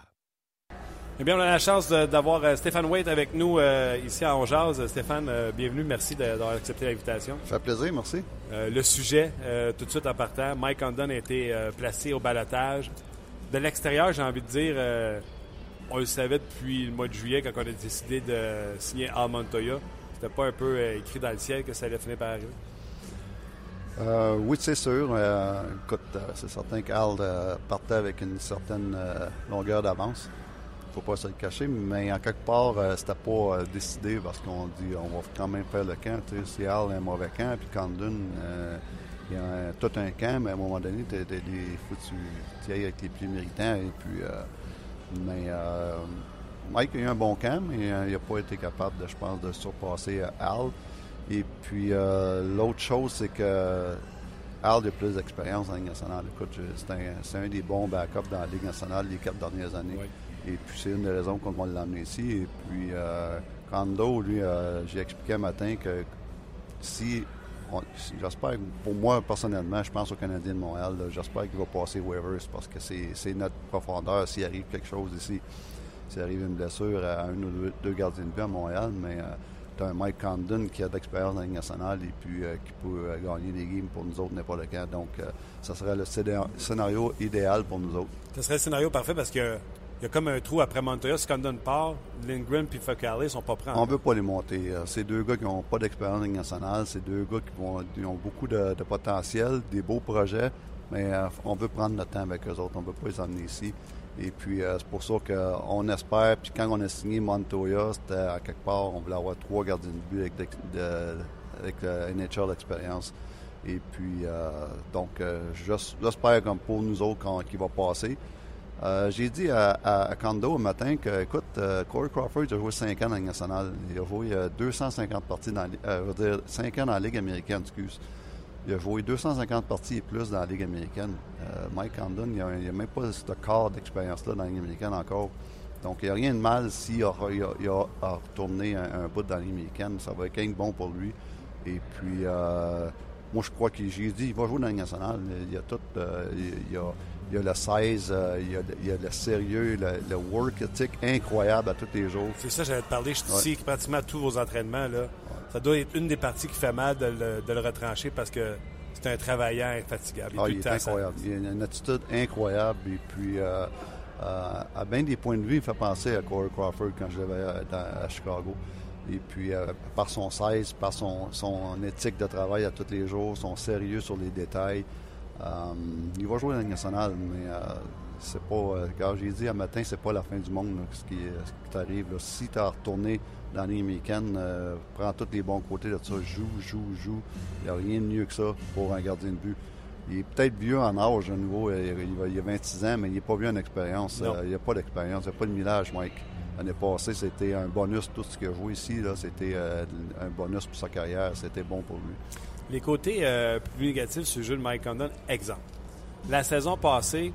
Eh bien, on a la chance d'avoir euh, Stéphane Waite avec nous euh, ici à Onjaz. Stéphane, euh, bienvenue. Merci d'avoir accepté l'invitation. Ça fait plaisir, merci. Euh, le sujet, euh, tout de suite en partant, Mike Condon a été euh, placé au balotage. De l'extérieur, j'ai envie de dire, euh, on le savait depuis le mois de juillet quand on a décidé de signer Al Montoya. C'était pas un peu euh, écrit dans le ciel que ça allait finir par arriver? Euh, oui, c'est sûr. Euh, écoute, c'est certain qu'Al partait avec une certaine longueur d'avance. faut pas se le cacher, mais en quelque part, c'était pas décidé parce qu'on dit on va quand même faire le camp. Tu sais, si Al a un mauvais camp, puis Condon, il y a tout un camp, mais à un moment donné, il faut que tu, tu ailles avec les plus méritants. Et puis, mais euh, Mike a eu un bon camp, mais euh, il n'a pas été capable, de, je pense, de surpasser euh, Al. Et puis, l'autre chose, c'est que Al a plus d'expérience en Ligue nationale. Écoute, c'est un, des bons backups dans la Ligue nationale les quatre dernières années. Oui. Et puis, c'est une des raisons qu'on va l'amener ici. Et puis, Kondo, lui, j'ai expliqué un matin que si- j'espère, pour moi, personnellement, je pense au Canadien de Montréal, j'espère qu'il va passer waivers parce que c'est notre profondeur s'il arrive quelque chose ici. S'il arrive une blessure à un ou deux, gardiens de but à Montréal, mais tu as un Mike Condon qui a de l'expérience dans la nationale et puis euh, qui peut euh, gagner des games pour nous autres n'importe quand. Donc, euh, ça serait le scéna- scénario idéal pour nous autres. Ce serait le scénario parfait parce que il y a comme un trou après Montoya. Si Condon part, Lindgren et Focale sont pas prêts. On ne veut pas les monter. C'est deux gars qui n'ont pas d'expérience nationale. C'est deux gars qui, vont, qui ont beaucoup de, de, potentiel, des beaux projets, mais euh, on veut prendre notre temps avec eux autres. On ne veut pas les emmener ici. Et puis, euh, c'est pour ça qu'on espère. Puis, quand on a signé Montoya, c'était à quelque part, on voulait avoir trois gardiens de but avec, de, de, avec euh, NHL d'expérience. Et puis, euh, donc, j'espère comme pour nous autres qu'il va passer. Euh, j'ai dit à, à, Kondo au matin que, écoute, euh, Corey Crawford a joué 5 ans dans la Ligue nationale. Il a joué 250 parties dans euh, je veux dire, 5 ans dans la Ligue américaine, excuse. Il a joué 250 parties et plus dans la Ligue américaine. Mike Condon, il n'a même pas ce quart d'expérience-là dans la Ligue américaine encore. Donc, il n'y a rien de mal s'il a, il il retourné un, bout dans la Ligue américaine. Ça va être bon pour lui. Et puis, moi, je crois qu'il j'ai dit il va jouer dans la Ligue nationale. Il y a tout. Il, y a, il y a le 16, euh, il, y a, il, y a, le sérieux, le, le, work ethic incroyable à tous les jours. C'est ça, j'allais te parler. Je suis ici pratiquement à tous vos entraînements. Là. Ouais. Ça doit être une des parties qui fait mal de le, de le retrancher parce que c'est un travaillant infatigable. Ah, il est incroyable. Ça... Il a une attitude incroyable. Et puis, euh, euh, à bien des points de vue, il fait penser à Corey Crawford quand je l'avais à, à Chicago. Et puis, par son 16, par son, son éthique de travail à tous les jours, son sérieux sur les détails, euh, il va jouer dans la nationale, mais euh, c'est pas. Euh, quand j'ai dit à matin, c'est pas la fin du monde là, ce qui, t'arrive. Si tu as retourné dans les américaine, euh, prends tous les bons côtés de ça, joue, joue, joue. Il n'y a rien de mieux que ça pour un gardien de but. Il est peut-être vieux en âge à nouveau, il, a 26 ans, mais il n'est pas vieux en expérience. il n'y a pas d'expérience, il n'y a pas de millage, Mike. L'année passée, c'était un bonus, tout ce qu'il a joué ici, c'était euh, un bonus pour sa carrière, c'était bon pour lui. Les côtés euh, plus négatifs sur le jeu de Mike Condon, exemple. La saison passée,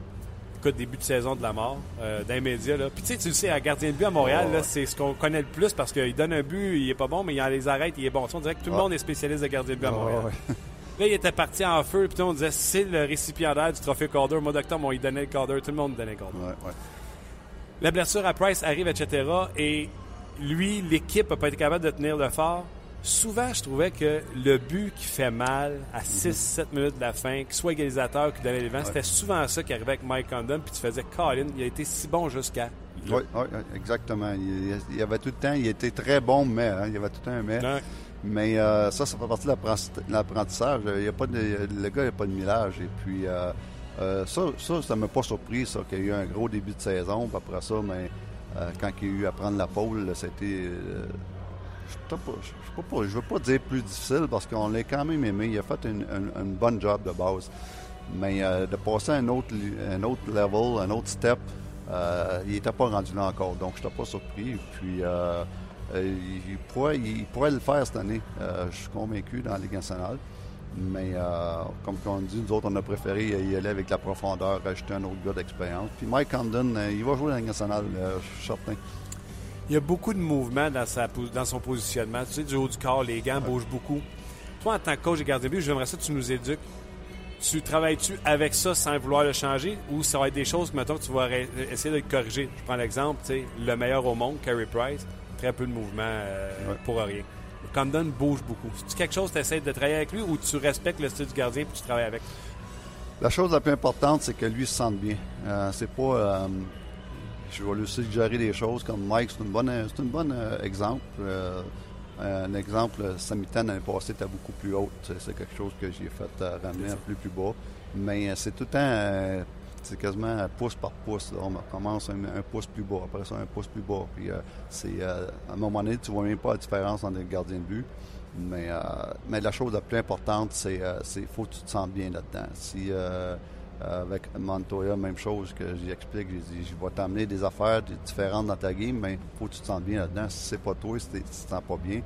écoute, début de saison de la mort, euh, d'un média, là. Puis tu sais, tu le sais, à gardien de but à Montréal, oh, ouais. c'est ce qu'on connaît le plus parce qu'il donne un but, il est pas bon, mais il en les arrête, il est bon. on dirait que tout le monde est spécialiste de gardien de but à Montréal. Oh, ouais. Là, il était parti en feu, puis on disait, c'est le récipiendaire du trophée Calder. Au mois d'octobre, on lui donnait le Calder, tout le monde donnait le Calder. Ouais, la blessure à Price arrive, etc. Et lui, l'équipe n'a pas été capable de tenir le fort. Souvent, je trouvais que le but qui fait mal à 6-7 mm-hmm. minutes de la fin, qu'il soit égalisateur ou qu'il donnait les vents, ouais. c'était souvent ça qui arrivait avec Mike Condon. Puis tu faisais Colin, il a été si bon jusqu'à. Oui, oui, exactement. Il, il, avait tout le temps, il était très bon, mais hein, il y avait tout le temps un mais. Mais euh, ça, ça fait partie de l'apprentissage. Il y a pas de, le gars n'a pas de millage. Et puis, euh, euh, ça, ça, ça m'a pas surpris, ça, qu'il y a eu un gros début de saison. Puis après ça, mais quand il y a eu à prendre la pôle, c'était. Je ne veux pas dire plus difficile parce qu'on l'a quand même aimé. Il a fait une, bonne job de base. Mais euh, de passer à un autre, level, un autre step, euh, il n'était pas rendu là encore. Donc, je n'étais pas surpris. Puis, euh, il, pourrait, le faire cette année. je suis convaincu dans la Ligue nationale. Mais comme on dit, nous autres, on a préféré y aller avec la profondeur, rajouter un autre gars d'expérience. Puis Mike euh, il va jouer dans la nationale, euh, je suis certain. Il y a beaucoup de mouvements dans, sa, dans son positionnement. Tu sais, du haut du corps, les gants ouais. bougent beaucoup. Toi, en tant que coach et gardien de but, j'aimerais ça que tu nous éduques. Tu travailles-tu avec ça sans vouloir le changer? Ou ça va être des choses que, mettons, tu vas essayer de le corriger? Je prends l'exemple, tu sais, le meilleur au monde, Carey Price, très peu de mouvements euh, ouais. pour rien. Condon bouge beaucoup. C'est quelque chose que tu essaies de travailler avec lui ou tu respectes le style du gardien et tu travailles avec? La chose la plus importante, c'est que lui se sente bien. Euh, c'est pas. Euh, je vais lui suggérer des choses comme Mike, c'est une bonne, euh, exemple. un exemple, Samitan l'année passée était beaucoup plus haute. C'est quelque chose que j'ai fait ramener un peu plus bas. Mais c'est tout le temps c'est quasiment pouce par pouce. On commence un, pouce plus bas, après ça un pouce plus bas. Puis euh, c'est euh, à un moment donné, tu vois même pas la différence entre les gardiens de but. Mais, euh, la chose la plus importante, c'est il faut que tu te sens bien là-dedans. Si avec Montoya, même chose que j'explique, j'ai dit, je vais t'amener des affaires différentes dans ta game, mais il faut que tu te sens bien là-dedans. Si c'est pas toi, si tu te sens pas bien,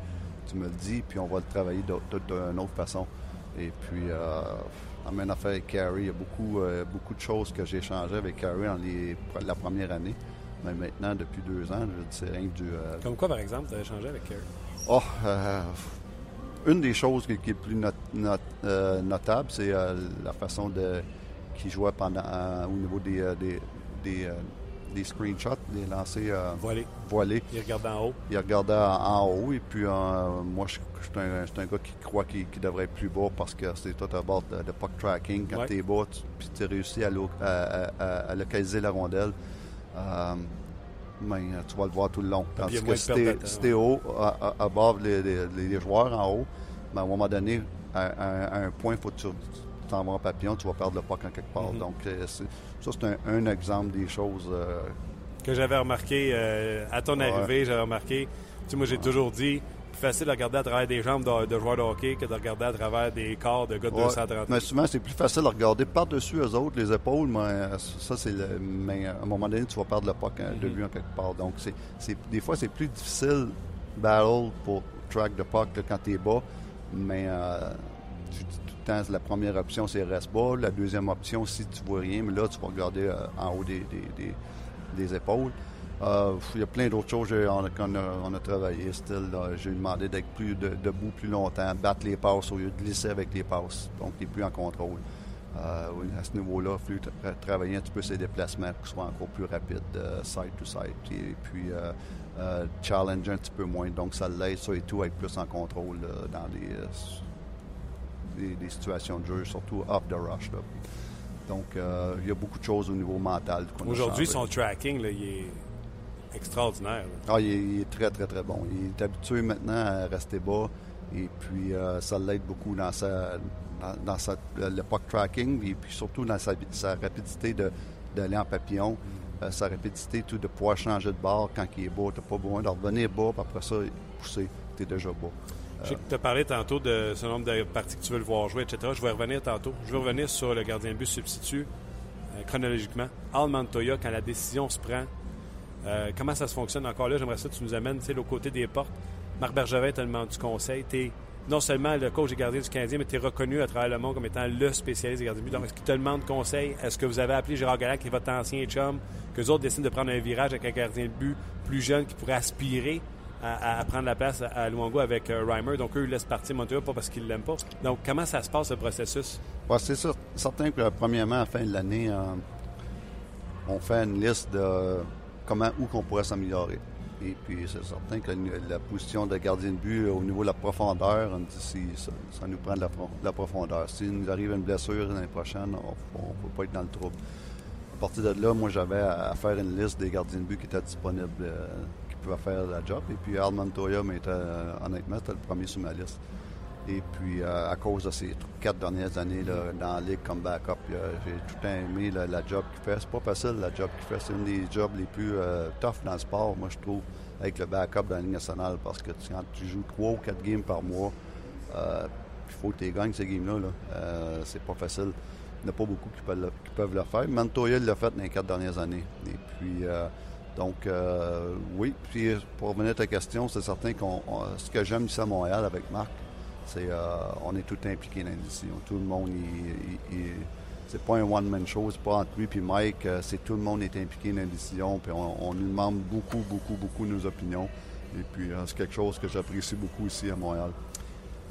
tu me le dis, puis on va le travailler d'une autre façon. Et puis, euh, en même affaire avec Carrie, il y a beaucoup, euh, beaucoup de choses que j'ai changées avec Carrie dans les, la première année. Mais maintenant, depuis deux ans, c'est rien que du. Euh... Comme quoi, par exemple, tu avais changé avec Carrie? Oh, euh, une des choses qui, qui est plus not, not, euh, notable, c'est la façon de qu'il jouait pendant au niveau des, des, des des screenshots, des lancers euh, voilés. Il regardait en haut. Il regardait en, haut. Et puis, euh, moi, je, je, suis un, un, gars qui croit qu'il qu devrait être plus bas parce que c'est tout à bord de, de, puck tracking. Quand ouais. tu es bas, tu, puis tu réussis à, à, à, à, localiser la rondelle. Euh, mais euh, tu vas le voir tout le long. Tandis que si t'es si haut, à, les, les- les joueurs en haut, ben, à un moment donné, à, un point, il faut que tu t'en vas en papillon, tu vas perdre le puck en quelque part. Mhm. Donc, euh, c'est- ça, c'est un, un exemple des choses. euh, que j'avais remarqué euh, à ton Ouais. arrivée, j'avais remarqué. Tu sais, moi, j'ai toujours dit, plus facile de regarder à travers des jambes de, de joueurs de hockey que de regarder à travers des corps de gars de Ouais. 230 Mais souvent, c'est plus facile de regarder par-dessus eux autres, les épaules, mais ça, c'est le. Mais à un moment donné, tu vas perdre le puck hein, de Mhm. vue en quelque part. Donc, c'est, des fois, c'est plus difficile, battle, pour track de puck là, quand tu es bas. Mais euh, la première option, c'est reste bas. La deuxième option, si tu vois rien, mais là, tu vas regarder euh, en haut des, épaules. Euh, Il y a plein d'autres choses qu'on a, on a travaillé. J'ai demandé d'être plus de- debout plus longtemps, battre les passes au lieu de glisser avec les passes. Donc, tu n'es plus en contrôle. Euh, à ce niveau-là, il faut tra- travailler un petit peu ses déplacements pour qu'ils soient encore plus rapides, side to side. Et puis, euh, euh, challenge un petit peu moins. Donc, ça l'aide, ça et tout, à être plus en contrôle dans les, des, des situations de jeu, surtout off the rush. là. Donc, euh, il y a beaucoup de choses au niveau mental. Aujourd'hui, son tracking, là, il est extraordinaire. là. Ah, il, est, il est très, très, très bon. Il est habitué maintenant à rester bas. Et puis, euh, ça l'aide beaucoup dans sa, dans, dans sa, le puck tracking et puis surtout dans sa, sa rapidité de- d'aller en papillon, euh, sa rapidité tout de pouvoir changer de bord quand il est bas. Tu n'as pas besoin de revenir bas, puis après ça, pousser. Tu es déjà bas. Je sais que tu as parlé tantôt de ce nombre de parties que tu veux le voir jouer, etc. Je vais revenir tantôt. Je vais revenir sur le gardien de but substitut euh, chronologiquement. Al Montoya, quand la décision se prend, euh, comment ça se fonctionne encore là? J'aimerais que tu nous amènes au côté des portes. Marc Bergevin te demande du conseil. Tu non seulement le coach des gardiens du Canadien, mais tu es reconnu à travers le monde comme étant le spécialiste des gardiens de but. Donc, est-ce qu'il te demande conseil? Est-ce que vous avez appelé Gérard Galac, qui est votre ancien chum, que les autres décident de prendre un virage avec un gardien de but plus jeune qui pourrait aspirer? À, prendre la place à, Luongo avec euh, Reimer. Donc, eux, ils laissent partir Montoya, pas parce qu'ils l'aiment pas. Donc, comment ça se passe, ce processus? C'est. Certain que, premièrement, à la fin de l'année, euh, on fait une liste de comment, où qu'on pourrait s'améliorer. Et puis, c'est certain que la position de gardien de but euh, au niveau de la profondeur, on dit si ça, nous prend de la, pro- de la profondeur. S'il nous arrive une blessure l'année prochaine, on ne peut pas être dans le trouble. À partir de là, moi, j'avais à, faire une liste des gardiens de but qui étaient disponibles, qui pouvaient faire la job. Et puis, Al Montoya, était, euh, honnêtement, c'était le premier sur ma liste. Et puis, euh, à cause de ces quatre dernières années là, dans la ligue comme backup, j'ai tout aimé la, job qu'il fait. C'est pas facile, la job qu'il fait. C'est une des jobs les plus euh, tough dans le sport, moi, je trouve, avec le backup dans la Ligue nationale. Parce que quand tu joues trois ou quatre games par mois, euh, il faut que tu gagnes ces games-là. Là. C'est pas facile. Il n'y en a pas beaucoup qui peuvent le, faire. Montoya l'a fait dans les quatre dernières années. Et puis, donc, euh, oui. Puis, pour revenir à ta question, c'est certain qu'on, on- ce que j'aime ici à Montréal avec Marc, c'est euh, on est tout impliqué dans décision. Tout le monde, il, c'est pas un one-man show, c'est pas entre lui et Mike, euh, c'est tout le monde est impliqué dans la décision, puis on, on nous demande beaucoup, beaucoup, beaucoup nos opinions. Et puis, euh, c'est quelque chose que j'apprécie beaucoup ici à Montréal.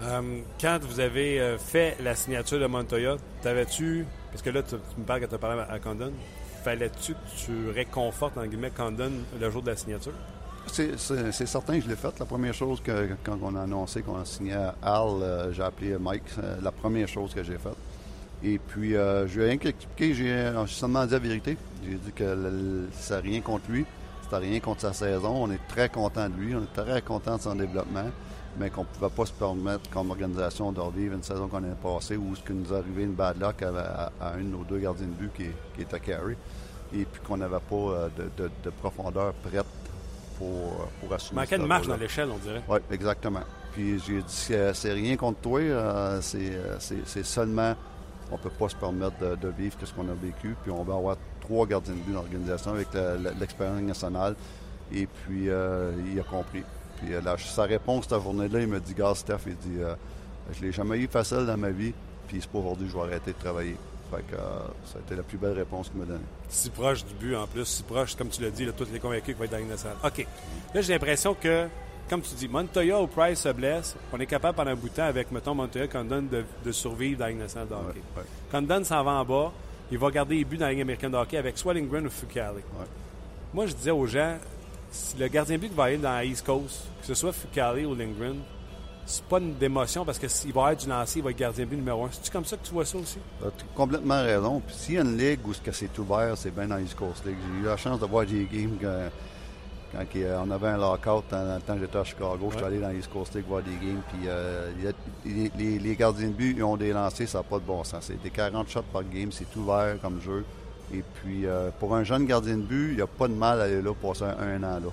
Euh, quand vous avez euh, fait la signature de Montoya, t'avais-tu, parce que là, tu, me parles quand tu as parlé à Condon, fallait-tu tu réconfortes, en guillemets, Condon le jour de la signature? C'est, certain que je l'ai fait. La première chose que quand on a annoncé qu'on a signé à Al, euh, j'ai appelé Mike. euh, la première chose que j'ai faite. Et puis, euh, je lui ai rien qu'expliqué. J'ai, euh, j'ai seulement dit la vérité. J'ai dit que ça n'a rien contre lui. C'était rien contre sa saison. On est très content de lui. On est très content de son développement. Mais qu'on ne pouvait pas se permettre, comme organisation, de revivre une saison qu'on a passée où ce qui nous est arrivé une bad luck à, à- à un de nos deux gardiens de but qui, qui était carry. Et puis qu'on n'avait pas euh, de, de- de profondeur prête pour, pour assumer Manquait de marche dans l'échelle, on dirait. Oui, exactement. Puis j'ai dit c'est rien contre toi, euh, c'est, euh, seulement on peut pas se permettre de, de vivre ce qu'on a vécu. Puis on va avoir trois gardiens de but dans l'organisation avec l'expérience nationale. Et puis euh, il a compris. Puis euh, là, sa réponse cette journée-là, il me dit, gars, Steph, il dit, euh, je l'ai jamais eu facile dans ma vie. Puis c'est pas aujourd'hui que je vais arrêter de travailler. Fait que euh, ça a été la plus belle réponse qu'il m'a donnée. Si proche du but en plus, si proche, comme tu l'as dit, là, tous les convaincus qu'il va être dans la nationale. OK. Là, j'ai l'impression que, comme tu dis, Montoya ou Price se blesse. On est capable pendant un bout de temps avec, mettons, Montoya, Condon, de, de survivre dans la nationale de hockey. Ouais, ouais. Condon s'en va en bas. Il va garder les buts dans la Ligue américaine de hockey avec soit Lindgren ou Fucali. Moi, je disais aux gens, si le gardien de but va aller dans la East Coast, que ce soit Fucali ou Lindgren, c'est pas une démotion parce que s'il va être du lancer, il va être gardien de but numéro un. C'est-tu comme ça que tu vois ça aussi? Tu as complètement raison. Puis s'il y a une ligue où c'est ouvert, c'est bien dans l'East Coast League. J'ai eu la chance de voir des games quand, quand on avait un lockout dans le temps que j'étais à Chicago. Je suis allé dans l'East Coast League voir des games. Puis euh, les, les, gardiens de but ils ont des lancers, ça n'a pas de bon sens. C'est des 40 shots par game, c'est ouvert comme jeu. Et puis euh, pour un jeune gardien de but, il n'y a pas de mal à aller là passer un, an là.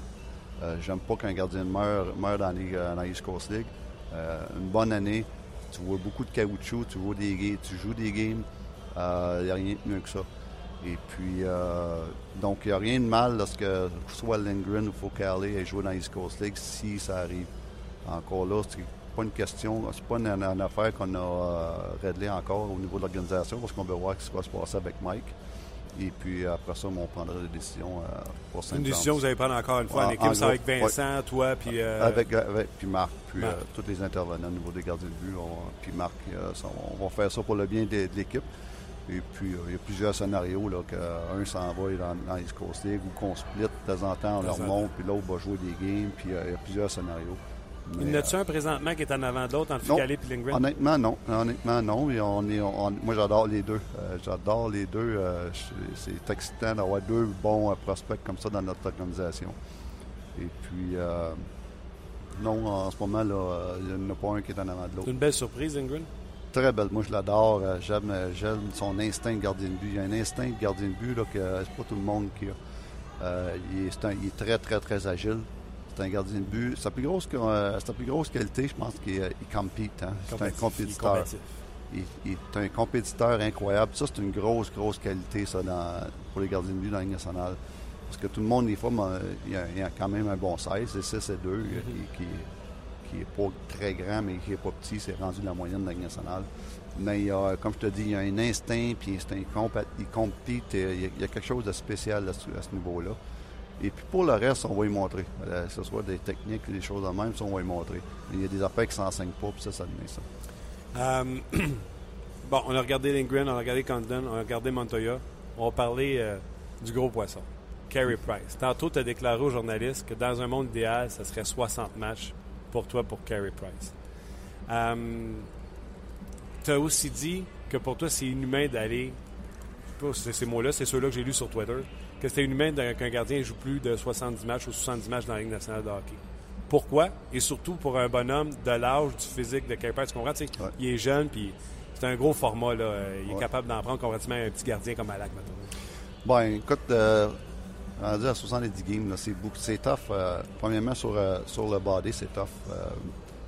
Euh, J'aime pas qu'un gardien meure, meure dans, les, dans l'East Coast League. Euh, une bonne année. Tu vois beaucoup de caoutchouc, tu, vois des, tu joues des games. Il euh, n'y a rien de mieux que ça. Et puis, euh, donc, il n'y a rien de mal lorsque soit Lindgren ou Focale ait joué dans East Coast League si ça arrive. Encore là, c'est pas une question, c'est pas une, affaire qu'on a réglée encore au niveau de l'organisation parce qu'on veut voir ce qui va se passer avec Mike. Et puis après ça, on prendra des décisions euh, pour Une décision que vous allez prendre encore une fois en, équipe, c'est avec Vincent, toi, puis... Euh, avec, avec, puis Marc, puis euh, tous les intervenants au niveau des gardiens de but. puis Marc, on va faire ça pour le bien de, l'équipe. Et puis, il y a plusieurs scénarios, là, qu'un s'en va dans, dans Coast League ou qu'on split de temps en temps, on leur monte, puis l'autre va jouer des games, puis il y a plusieurs scénarios. Il y en a-tu un présentement qui est en avant de l'autre entre Ficali et Lindgren? Honnêtement, non. Honnêtement, non. on est, moi, j'adore les deux. Euh, j'adore les deux. Euh, c'est excitant d'avoir deux bons euh, prospects comme ça dans notre organisation. Et puis, non, en ce moment, là, il n'y en a pas un qui est en avant de l'autre. C'est une belle surprise, Lindgren? Très belle. Moi, je l'adore. J'aime, son instinct de gardien de but. Il y a un instinct de gardien de but là, que c'est pas tout le monde qui a. il, est, il est très, très, très agile. C'est un gardien de but. Sa plus grosse, euh, sa plus grosse qualité, je pense qu'il euh, compete. Hein. C'est un compétiteur. Il, est un compétiteur incroyable. Ça, c'est une grosse, grosse qualité ça, pour les gardiens de but dans la Ligue nationale. Parce que tout le monde, des fois, il y, a, quand même un bon 16, c'est 6 et 2, qui, qui, est pas très grand, mais qui est pas petit. C'est rendu la moyenne de la Ligue nationale. Mais il a, comme je te dis, il y a un instinct, puis un il compète. Il y a quelque chose de spécial à ce niveau-là. Et puis pour le reste, on va y montrer. Euh, que ce soit des techniques, des choses de même, ça, on va y montrer. il y a des affaires qui ne s'enseignent pas, puis ça, ça devient ça. Euh, bon, on a regardé Lindgren, on a regardé Condon, on a regardé Montoya. On va parler euh, du gros poisson, Carey Price. Tantôt, tu as déclaré aux journalistes que dans un monde idéal, ça serait 60 matchs pour toi, pour Carey Price. tu as aussi dit que pour toi, c'est inhumain d'aller. Pas ces mots-là, c'est ceux-là que j'ai lus sur Twitter que c'était inhumain qu'un gardien joue plus de 70 matchs ou 70 matchs dans la Ligue nationale de hockey. Pourquoi? Et surtout pour un bonhomme de l'âge, du physique de Kuiper, tu comprends? Il est jeune, puis c'est un gros format. Là. Il est capable d'en prendre complètement un petit gardien comme Alak, maintenant. Bon, écoute, euh, rendu à 70 games, c'est c'est tough. Euh, premièrement, sur, euh, sur le body, c'est tough. Euh,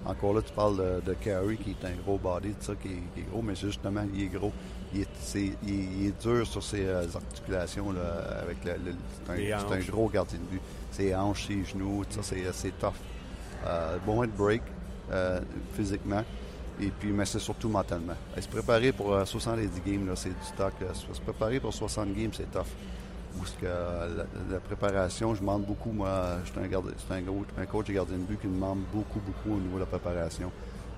encore là, tu parles de, de Carey, qui est un gros body, qui, qui est gros, mais justement, il est gros il est, dur sur ses euh, articulations là, avec le, c'est, un, gros gardien de but. Ses hanches, ses genoux, ça, c'est, c'est tough. Euh, bon de break euh, physiquement. Et puis, mais c'est surtout mentalement. se préparer pour 70 games, c'est du stock. Se préparer pour 60 games, c'est tough. Parce que la, préparation, je demande beaucoup, moi, je suis un, un, un, coach de gardien de but qui me demande beaucoup, beaucoup au niveau de la préparation.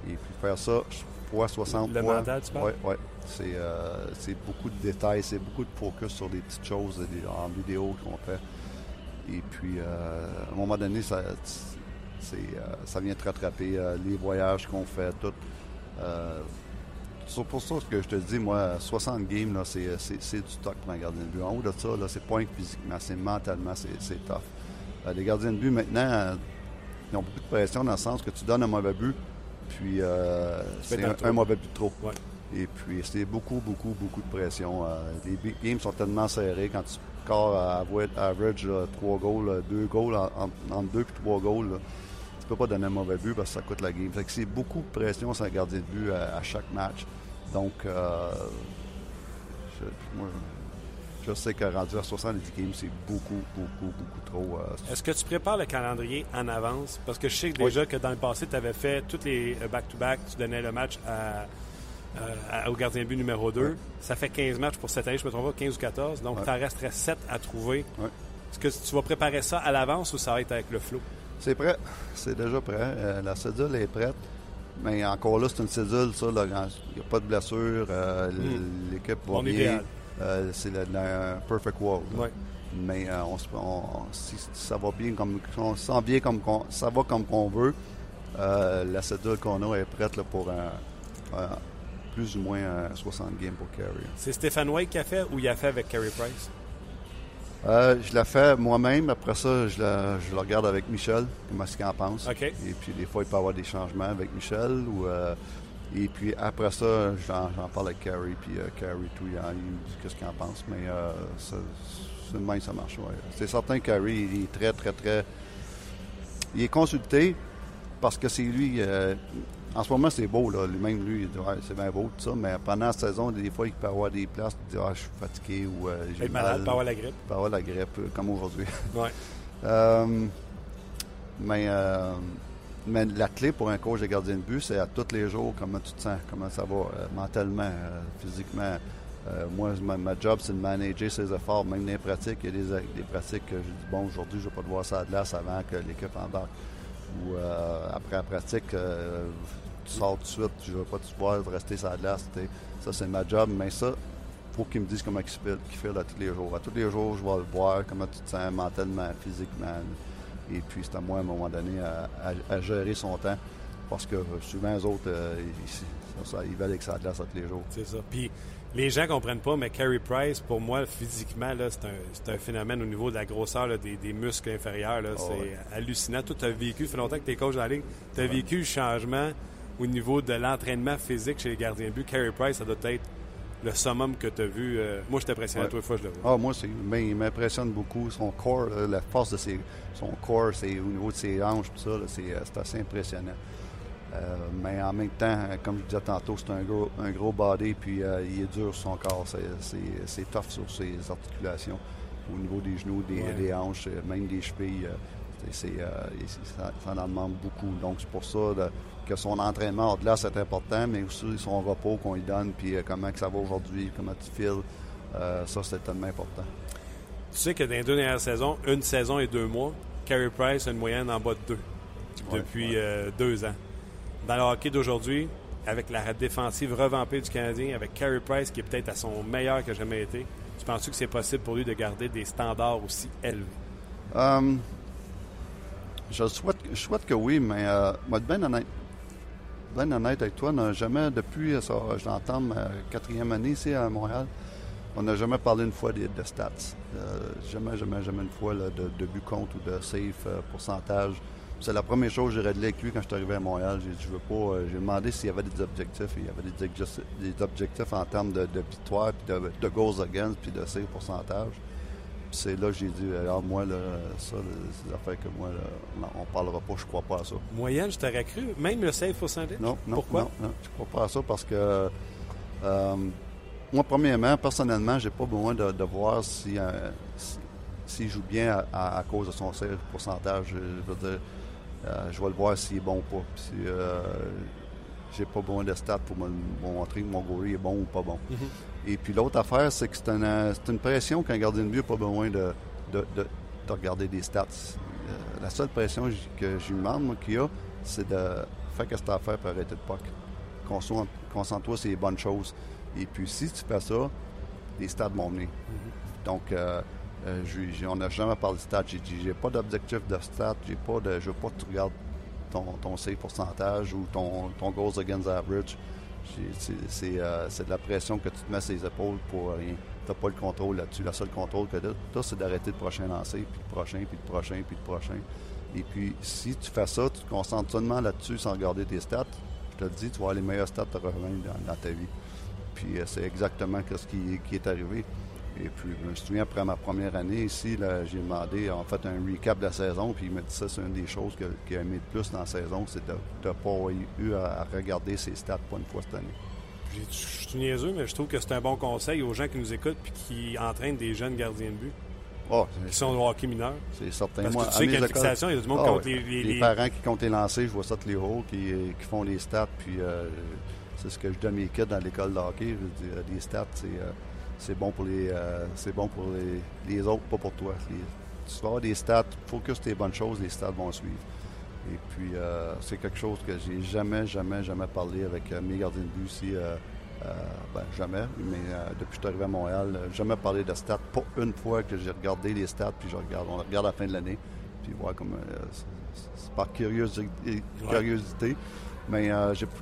Et puis faire ça, fois 60 le mental, tu parles? Oui. C'est, euh, c'est beaucoup de détails, c'est beaucoup de focus sur des petites choses en vidéo qu'on fait. Et puis, euh, à un moment donné, ça, c'est, euh, ça vient te rattraper. les voyages qu'on fait, tout. c'est pour ça que je te dis, moi, 60 games, là, c'est, c'est, du stock pour un gardien de but. En haut de ça, là, c'est pas physiquement, c'est mentalement, c'est, c'est tough. les gardiens de but, maintenant, ils ont beaucoup de pression dans le sens que tu donnes un mauvais but, puis euh, c'est un, mauvais but trop. Et puis c'est beaucoup, beaucoup, beaucoup de pression. Euh, les games sont tellement serrés quand tu scores à average 3 goals, 2 goals, entre 2 et 3 goals. tu peux pas donner un mauvais but parce que ça coûte la game. Fait que c'est beaucoup de pression sur un gardien de but à, chaque match. Donc, euh, moi, je sais que rendu à 70 games, c'est beaucoup, beaucoup, beaucoup trop. Euh, Est-ce que tu prépares le calendrier en avance? Parce que je sais déjà que dans le passé, tu avais fait tous les euh, back-to-back, tu donnais le match euh, au gardien de but numéro 2. Ça fait 15 matchs pour cette année, je me trompe pas, 15 ou 14. Donc, tu en resterait 7 à trouver. Est-ce que tu vas préparer ça à l'avance ou ça va être avec le flow? C'est prêt. C'est déjà prêt. la cédule est prête. Mais encore là, c'est une cédule, ça. Il n'y a pas de blessure. Hmm. L'équipe va bien. Euh, c'est le, perfect world. Mais euh, on, si, ça va bien comme on sent bien comme ça va comme qu'on veut, Euh, la cédule qu'on a est prête là, pour plus ou moins un 60 games pour Carey. C'est Stéphane White qui a fait ou il a fait avec Carey Price? Euh, je la fais moi-même. Après ça, je la, je la regarde avec Michel, comment est-ce qu'il en pense. Et puis, des fois, il peut y avoir des changements avec Michel. Ou, euh, et puis, après ça, j'en, parle avec Carrie. Puis, euh, Carrie, tout, il, me dit qu'est-ce qu'il en pense. Mais euh, ça, c'est ça marche. ouais. C'est certain que Carrie, il est très, très, très. Il est consulté parce que c'est lui. euh, en ce moment, c'est beau, là. Lui-même, lui, il dit Ouais, c'est bien beau, tout ça. Mais pendant la saison, des fois, il peut avoir des places. Il dit Ah, je suis fatigué ou euh, j'ai malade, mal. pas avoir la grippe. Peut avoir la grippe, comme aujourd'hui. Ouais. Mais, euh, mais la clé pour un coach de gardien de but, c'est à tous les jours comment tu te sens, comment ça va euh, mentalement, euh, physiquement. Euh, moi, ma, job, c'est de manager ses efforts, même dans les pratiques. Il y a des, pratiques que je dis, bon, aujourd'hui, je ne vais pas devoir ça à glace avant que l'équipe embarque. Ou après la pratique, tu sors tout de suite, je ne vais pas te voir rester sur la glace. Ça, c'est ma job. Mais ça, faut qu'il me dise comment il file, qu'il file à tous les jours. À tous les jours, je vais le voir, comment tu te sens mentalement, physiquement. Et puis, c'est à moi, à un moment donné, à, à- à gérer son temps. Parce que souvent, les autres, euh, ils, ça, ça, ils veulent avec sa glace à tous les jours. C'est ça. Puis les gens comprennent pas, mais Carey Price, pour moi, physiquement, c'est un, un phénomène au niveau de la grosseur là, des, des muscles inférieurs. Oh, c'est ouais. hallucinant. Toi, tu as vécu, ça fait longtemps que tu es coach dans la ligue, tu as vécu le changement au niveau de l'entraînement physique chez les gardiens de but. Carey Price, ça doit être le summum que tu as vu. euh, moi, je t'impressionne, Ouais. toi, une fois, je le vois. Ah, moi, c'est, ben, il m'impressionne beaucoup. Son corps, la force de ses, son corps, c'est, au niveau de ses hanches, tout ça, là, c'est, euh, c'est assez impressionnant. Euh, mais en même temps, comme je disais tantôt, c'est un gros, un gros body, puis euh, il est dur sur son corps. C'est, c'est, c'est tough sur ses articulations. Au niveau des genoux, des, Ouais. des hanches, euh, même des chevilles. euh, c'est, euh, ça, ça en demande beaucoup. Donc, c'est pour ça là, que son entraînement au-delà, c'est important, mais aussi son repos qu'on lui donne, puis euh, comment que ça va aujourd'hui, comment tu files. Euh, ça, c'est tellement important. Tu sais que dans les deux dernières saisons, une saison et deux mois, Carey Price a une moyenne en bas de deux Ouais, depuis ouais. euh, deux ans. Dans le hockey d'aujourd'hui, avec la défensive revampée du Canadien, avec Carey Price qui est peut-être à son meilleur que jamais été, tu penses-tu que c'est possible pour lui de garder des standards aussi élevés? Euh, je, souhaite, je souhaite que oui, mais euh, moi, bien honnête, bien honnête avec toi, jamais, depuis, euh, ça, je l'entends, ma quatrième année ici à Montréal, on n'a jamais parlé une fois de, de stats. Euh, jamais, jamais, jamais une fois là, de, de but compte ou de safe euh, pourcentage. C'est la première chose que j'ai réglé avec lui quand je suis arrivé à Montréal. J'ai dit, je veux pas. euh, j'ai demandé s'il y avait des objectifs. Il y avait des, objectifs- des objectifs en termes de, de victoire, puis de, de goals against, puis de save pourcentage. Puis c'est là que j'ai dit, alors moi, là, ça, c'est des affaires que moi, là, on parlera pas, je crois pas à ça. Moyenne, je t'aurais cru, même le save pourcentage? Non, non, Pourquoi? non, non, je crois pas à ça parce que euh, moi, premièrement, personnellement, j'ai pas besoin de, de voir si, euh, si- s'il joue bien à, cause de son pourcentage. Je, veux dire, euh, je vais le voir s'il est bon ou pas. Si, euh, j'ai pas besoin de stats pour me, me montrer que mon gorille est bon ou pas bon. Et puis l'autre affaire, c'est que c'est une, une pression qu'un gardien de but n'a pas besoin de, de, de- de regarder des stats. Euh, la seule pression que lui demande, moi, qu'il y a, c'est de faire ce que tu as à faire pour arrêter de puck. Concentre- Concentre-toi sur les bonnes choses. Et puis si tu fais ça, les stats vont venir. Donc, euh, euh, on n'a jamais parlé de stats. J'ai dit, j'ai pas d'objectif de stats. J'ai pas de, je veux pas que tu regardes ton, ton save pourcentage ou ton, ton goals against average. C'est euh, c'est de la pression que tu te mets sur les épaules pour rien. Tu n'as pas le contrôle là-dessus. La seule contrôle que tu as, c'est d'arrêter le prochain lancer, puis le prochain, puis le prochain, puis le prochain. Et puis, si tu fais ça, tu te concentres seulement là-dessus sans regarder tes stats, je te le dis, tu vas avoir les meilleurs stats de revenir dans, dans ta vie. Puis, euh, c'est exactement ce qui, qui est arrivé. Et puis, je me souviens, après ma première année ici, j'ai demandé, en fait, un recap de la saison, puis il m'a dit ça, c'est une des choses qu'il a aimé le plus dans la saison, c'est de ne pas eu à, à regarder ses stats pas une fois cette année. Je suis niaiseux, mais je trouve que c'est un bon conseil aux gens qui nous écoutent et qui entraînent des jeunes gardiens de but Oh, qui sont au hockey mineur. c'est certain. Parce Moi, que tu à sais qu'il y a mes une écoles- fixation, il y a du monde Ah qui compte les, les- Les les- parents qui comptent les lancers, je vois ça tous les hauts, qui, qui font les stats, puis euh, c'est ce que je donne mes kids dans l'école de hockey. Je veux dire, les stats, c'est, euh, c'est bon pour les euh, c'est bon pour les, les autres, pas pour toi. Les- tu vas avoir des stats, focus tes bonnes choses, les stats vont suivre. Et puis, euh, c'est quelque chose que j'ai jamais, jamais, jamais parlé avec euh, mes gardiens de but ici. euh, euh, ben, jamais, mais euh, depuis que je suis arrivé à Montréal, euh, jamais parlé de stats. Pas une fois que j'ai regardé les stats, puis je regarde, on regarde à la fin de l'année. Puis voir comme. c'est par curiosité. curiosité. Mais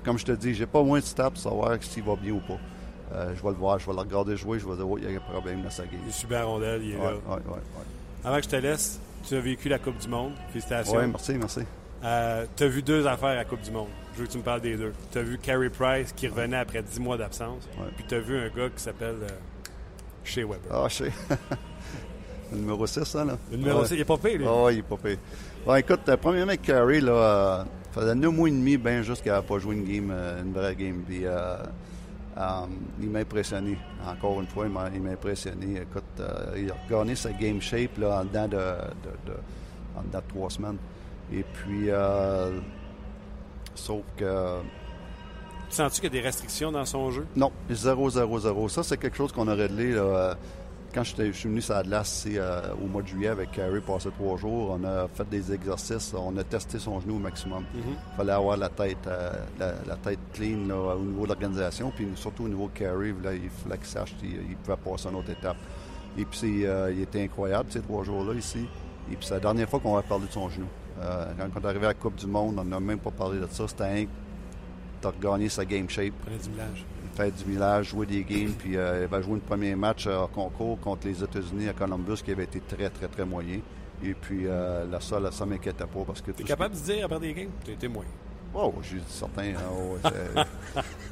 comme je te dis, j'ai pas moins de stats pour savoir s'il va bien ou pas. je vais le voir, je vais le regarder jouer, je vais dire, oh, il y a un problème dans sa game. Il est super rondelle, il est là. Avant que je te laisse, tu as vécu la Coupe du Monde. Félicitations. Oui, merci, merci. Euh, tu as vu deux affaires à la Coupe du Monde. Je veux que tu me parles des deux. Tu as vu Carey Price qui revenait après dix mois d'absence. Puis tu as vu un gars qui s'appelle euh, Shea Weber. Ah, Shea. le numéro 6, ça, là. Le numéro 6, il est pas pire, lui. Ah, il est pas pire. Bon, écoute, le premier mec Carey, là, euh, faisait 9 mois et demi, bien juste qu'il n'avait pas joué une game, euh, une vraie game. Puis, il m'a impressionné. Encore une fois, il m'a impressionné. Écoute, il a gagné sa game shape là, en dedans de, de, de, en dedans de trois semaines. Et puis, euh, sauf que. Sens-tu qu'il y a des restrictions dans son jeu? Non, 0-0-0. Ça, c'est quelque chose qu'on a réglé. Là, quand je suis venu à Atlas euh, au mois de juillet avec Carrie, passé trois jours, on a fait des exercices, on a testé son genou au maximum. Il mm-hmm. fallait avoir la tête, euh, la, tête clean au niveau de l'organisation, puis surtout au niveau de Carrie, il fallait qu'il sache qu'il pouvait passer à une autre étape. Et puis, il était incroyable ces trois jours-là ici. Et puis, c'est la dernière fois qu'on va parler de son genou. Euh, quand on est arrivé à la Coupe du Monde, on n'a même pas parlé de ça. C'était un de gagner sa game shape. Faire du millage. Faire du millage, jouer des games, puis euh, il va jouer un premier match en concours contre les États-Unis à Columbus qui avait été très, très, très moyen. Et puis euh, la seule, ça ne m'inquiétait pas parce que. Tu es capable de dire après des games? Tu été moyen. Oh, j'ai dit certain. Hein,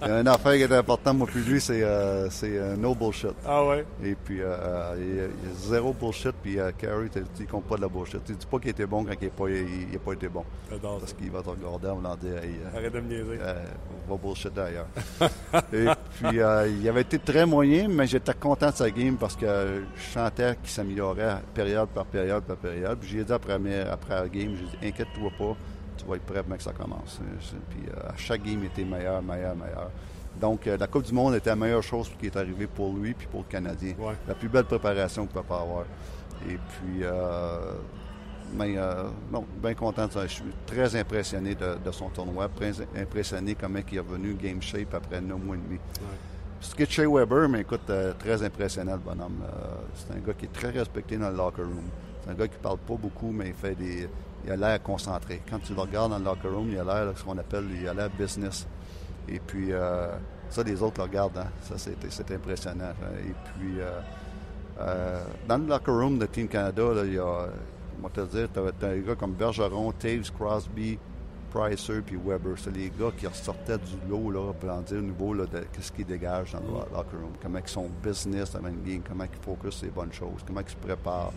il y a une affaire qui est importante, moi, puis lui, c'est euh, euh, no bullshit. Ah ouais? Et puis, euh, il, y a, zéro bullshit, puis Carey, il compte pas de la bullshit. Tu dis pas qu'il était bon quand il n'a pas, il, pas été bon. Parce qu'il va te regarder en dire Arrête de me niaiser. va bullshit d'ailleurs. Et puis, il avait été très moyen, mais j'étais content de sa game parce que je sentais qu'il s'améliorait période par période par période. Puis, j'ai dit après, après la game, j'ai dit inquiète-toi pas tu vas être prêt pour que ça commence. Puis euh, à chaque game, il était meilleur, meilleur, meilleur. Donc, euh, la Coupe du Monde était la meilleure chose qui est arrivée pour lui puis pour le Canadien. La plus belle préparation qu'il peut pas avoir. Et puis, euh, mais, non, bien content. Je suis très impressionné de, son tournoi, très impressionné comment il est revenu game shape après 9 mois et demi. Ce qui est chez Weber, mais écoute, très impressionnant le bonhomme. c'est un gars qui est très respecté dans le locker room. C'est un gars qui parle pas beaucoup, mais il fait des, il a l'air concentré. Quand tu le regardes dans le locker room, il a l'air ce qu'on appelle, il a l'air business. Et puis, euh, ça, les autres le regardent. Hein. Ça, c'est impressionnant. Et puis, euh, euh, dans le locker room de Team Canada, il y a, moi te dire, tu as, des gars comme Bergeron, Taves, Crosby, Pricer puis Weber. C'est les gars qui ressortaient du lot, là, pour en dire au niveau de ce qu'ils dégagent dans le mm. locker room. Comment ils sont business avant une game, comment ils focus sur les bonnes choses, comment ils se préparent,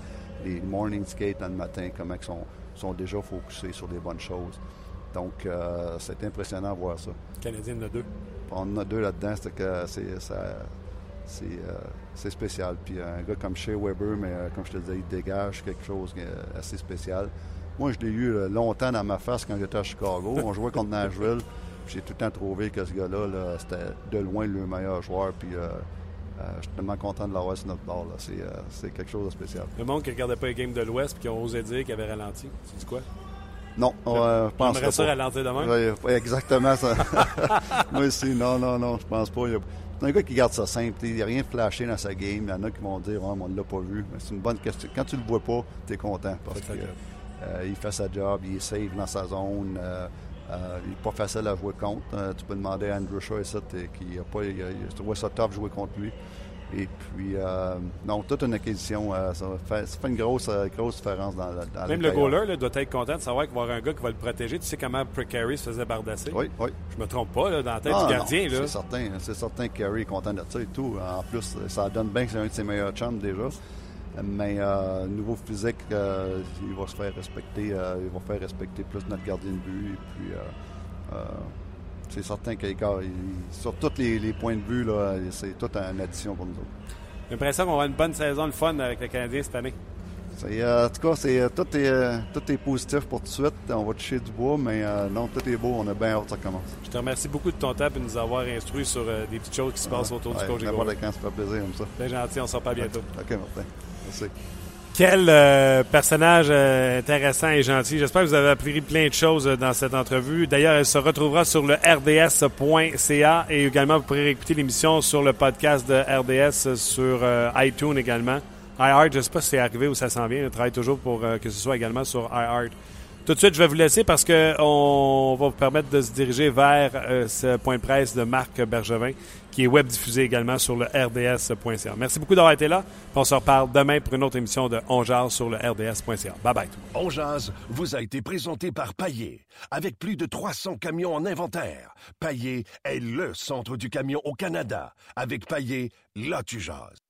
les morning skates dans le matin, comment ils sont sont déjà focusés sur des bonnes choses. Donc, euh, c'est impressionnant de voir ça. Le Canadien en a deux. On en a deux là-dedans, c'est que c'est, euh, c'est, spécial. Puis un gars comme Shea Weber, mais euh, comme je te disais, il dégage quelque chose assez spécial. Moi, je l'ai eu longtemps dans ma face quand j'étais à Chicago. On jouait contre Nashville. J'ai tout le temps trouvé que ce gars-là, c'était de loin le meilleur joueur. Puis je suis tellement content de l'avoir sur notre bord. C'est, quelque chose de spécial. Le monde qui ne regardait pas les games de l'Ouest et qui ont osé dire qu'il avait ralenti, tu dis quoi? Non, je pense pas. ça ralentir demain? Oui, exactement ça. Moi aussi, non, non, non, je pense pas. C'est un gars qui garde ça simple. Il n'y a rien de flashé dans sa game. Il y en a qui vont dire oh, on ne l'a pas vu. Mais c'est une bonne question. Quand tu le vois pas, tu es content parce qu'il euh, fait sa job, il est safe dans sa zone. Euh, euh, il n'est pas facile à jouer contre. tu peux demander à Andrew Shaw qui a pas, il, trouvé ça tough jouer contre lui. Et puis, euh, non, toute une acquisition, euh, ça, fait, ça, fait, une grosse, euh, grosse différence dans, dans Même le goaler doit être content de savoir qu'il va y avoir un gars qui va le protéger. Tu sais comment Precary se faisait bardasser? Oui, oui. Je me trompe pas là, dans la tête du gardien. C'est certain. C'est certain que Carey est content de ça et tout. En plus, ça donne bien que c'est un de ses meilleurs chums déjà. Mais euh, niveau physique, il va se faire respecter. il va faire respecter plus notre gardien de but. Et puis, c'est certain que sur tous les, points de vue, c'est toute une addition pour nous autres. J'ai l'impression qu'on va avoir une bonne saison de fun avec les Canadiens cette année. Euh, en tout cas, c'est, tout, est, euh, tout est positif pour tout de suite. On va toucher du bois, mais euh, non, tout est beau. On a bien hâte que ça commence. Je te remercie beaucoup de ton temps et de nous avoir instruits sur des petites choses qui se passent autour du coach. N'importe quand, ça fait plaisir comme ça. Bien gentil, on se reparle bientôt. OK, Martin. Quel euh, personnage euh, intéressant et gentil. J'espère que vous avez appris plein de choses euh, dans cette entrevue. D'ailleurs, elle se retrouvera sur le rds.ca et également vous pourrez écouter l'émission sur le podcast de RDS sur iTunes également. iHeart, je ne sais pas si c'est arrivé ou ça s'en vient. On travaille toujours pour que ce soit également sur iHeart. Tout de suite, je vais vous laisser parce qu'on va vous permettre de se diriger vers ce point de presse de Marc Bergevin, qui est web diffusé également sur le rds.ca. Merci beaucoup d'avoir été là. On se reparle demain pour une autre émission de On Jazz sur le rds.ca. Bye bye. On Jazz vous a été présenté par Paillé. Avec plus de 300 camions en inventaire, Paillé est le centre du camion au Canada. Avec Paillé, là tu jases.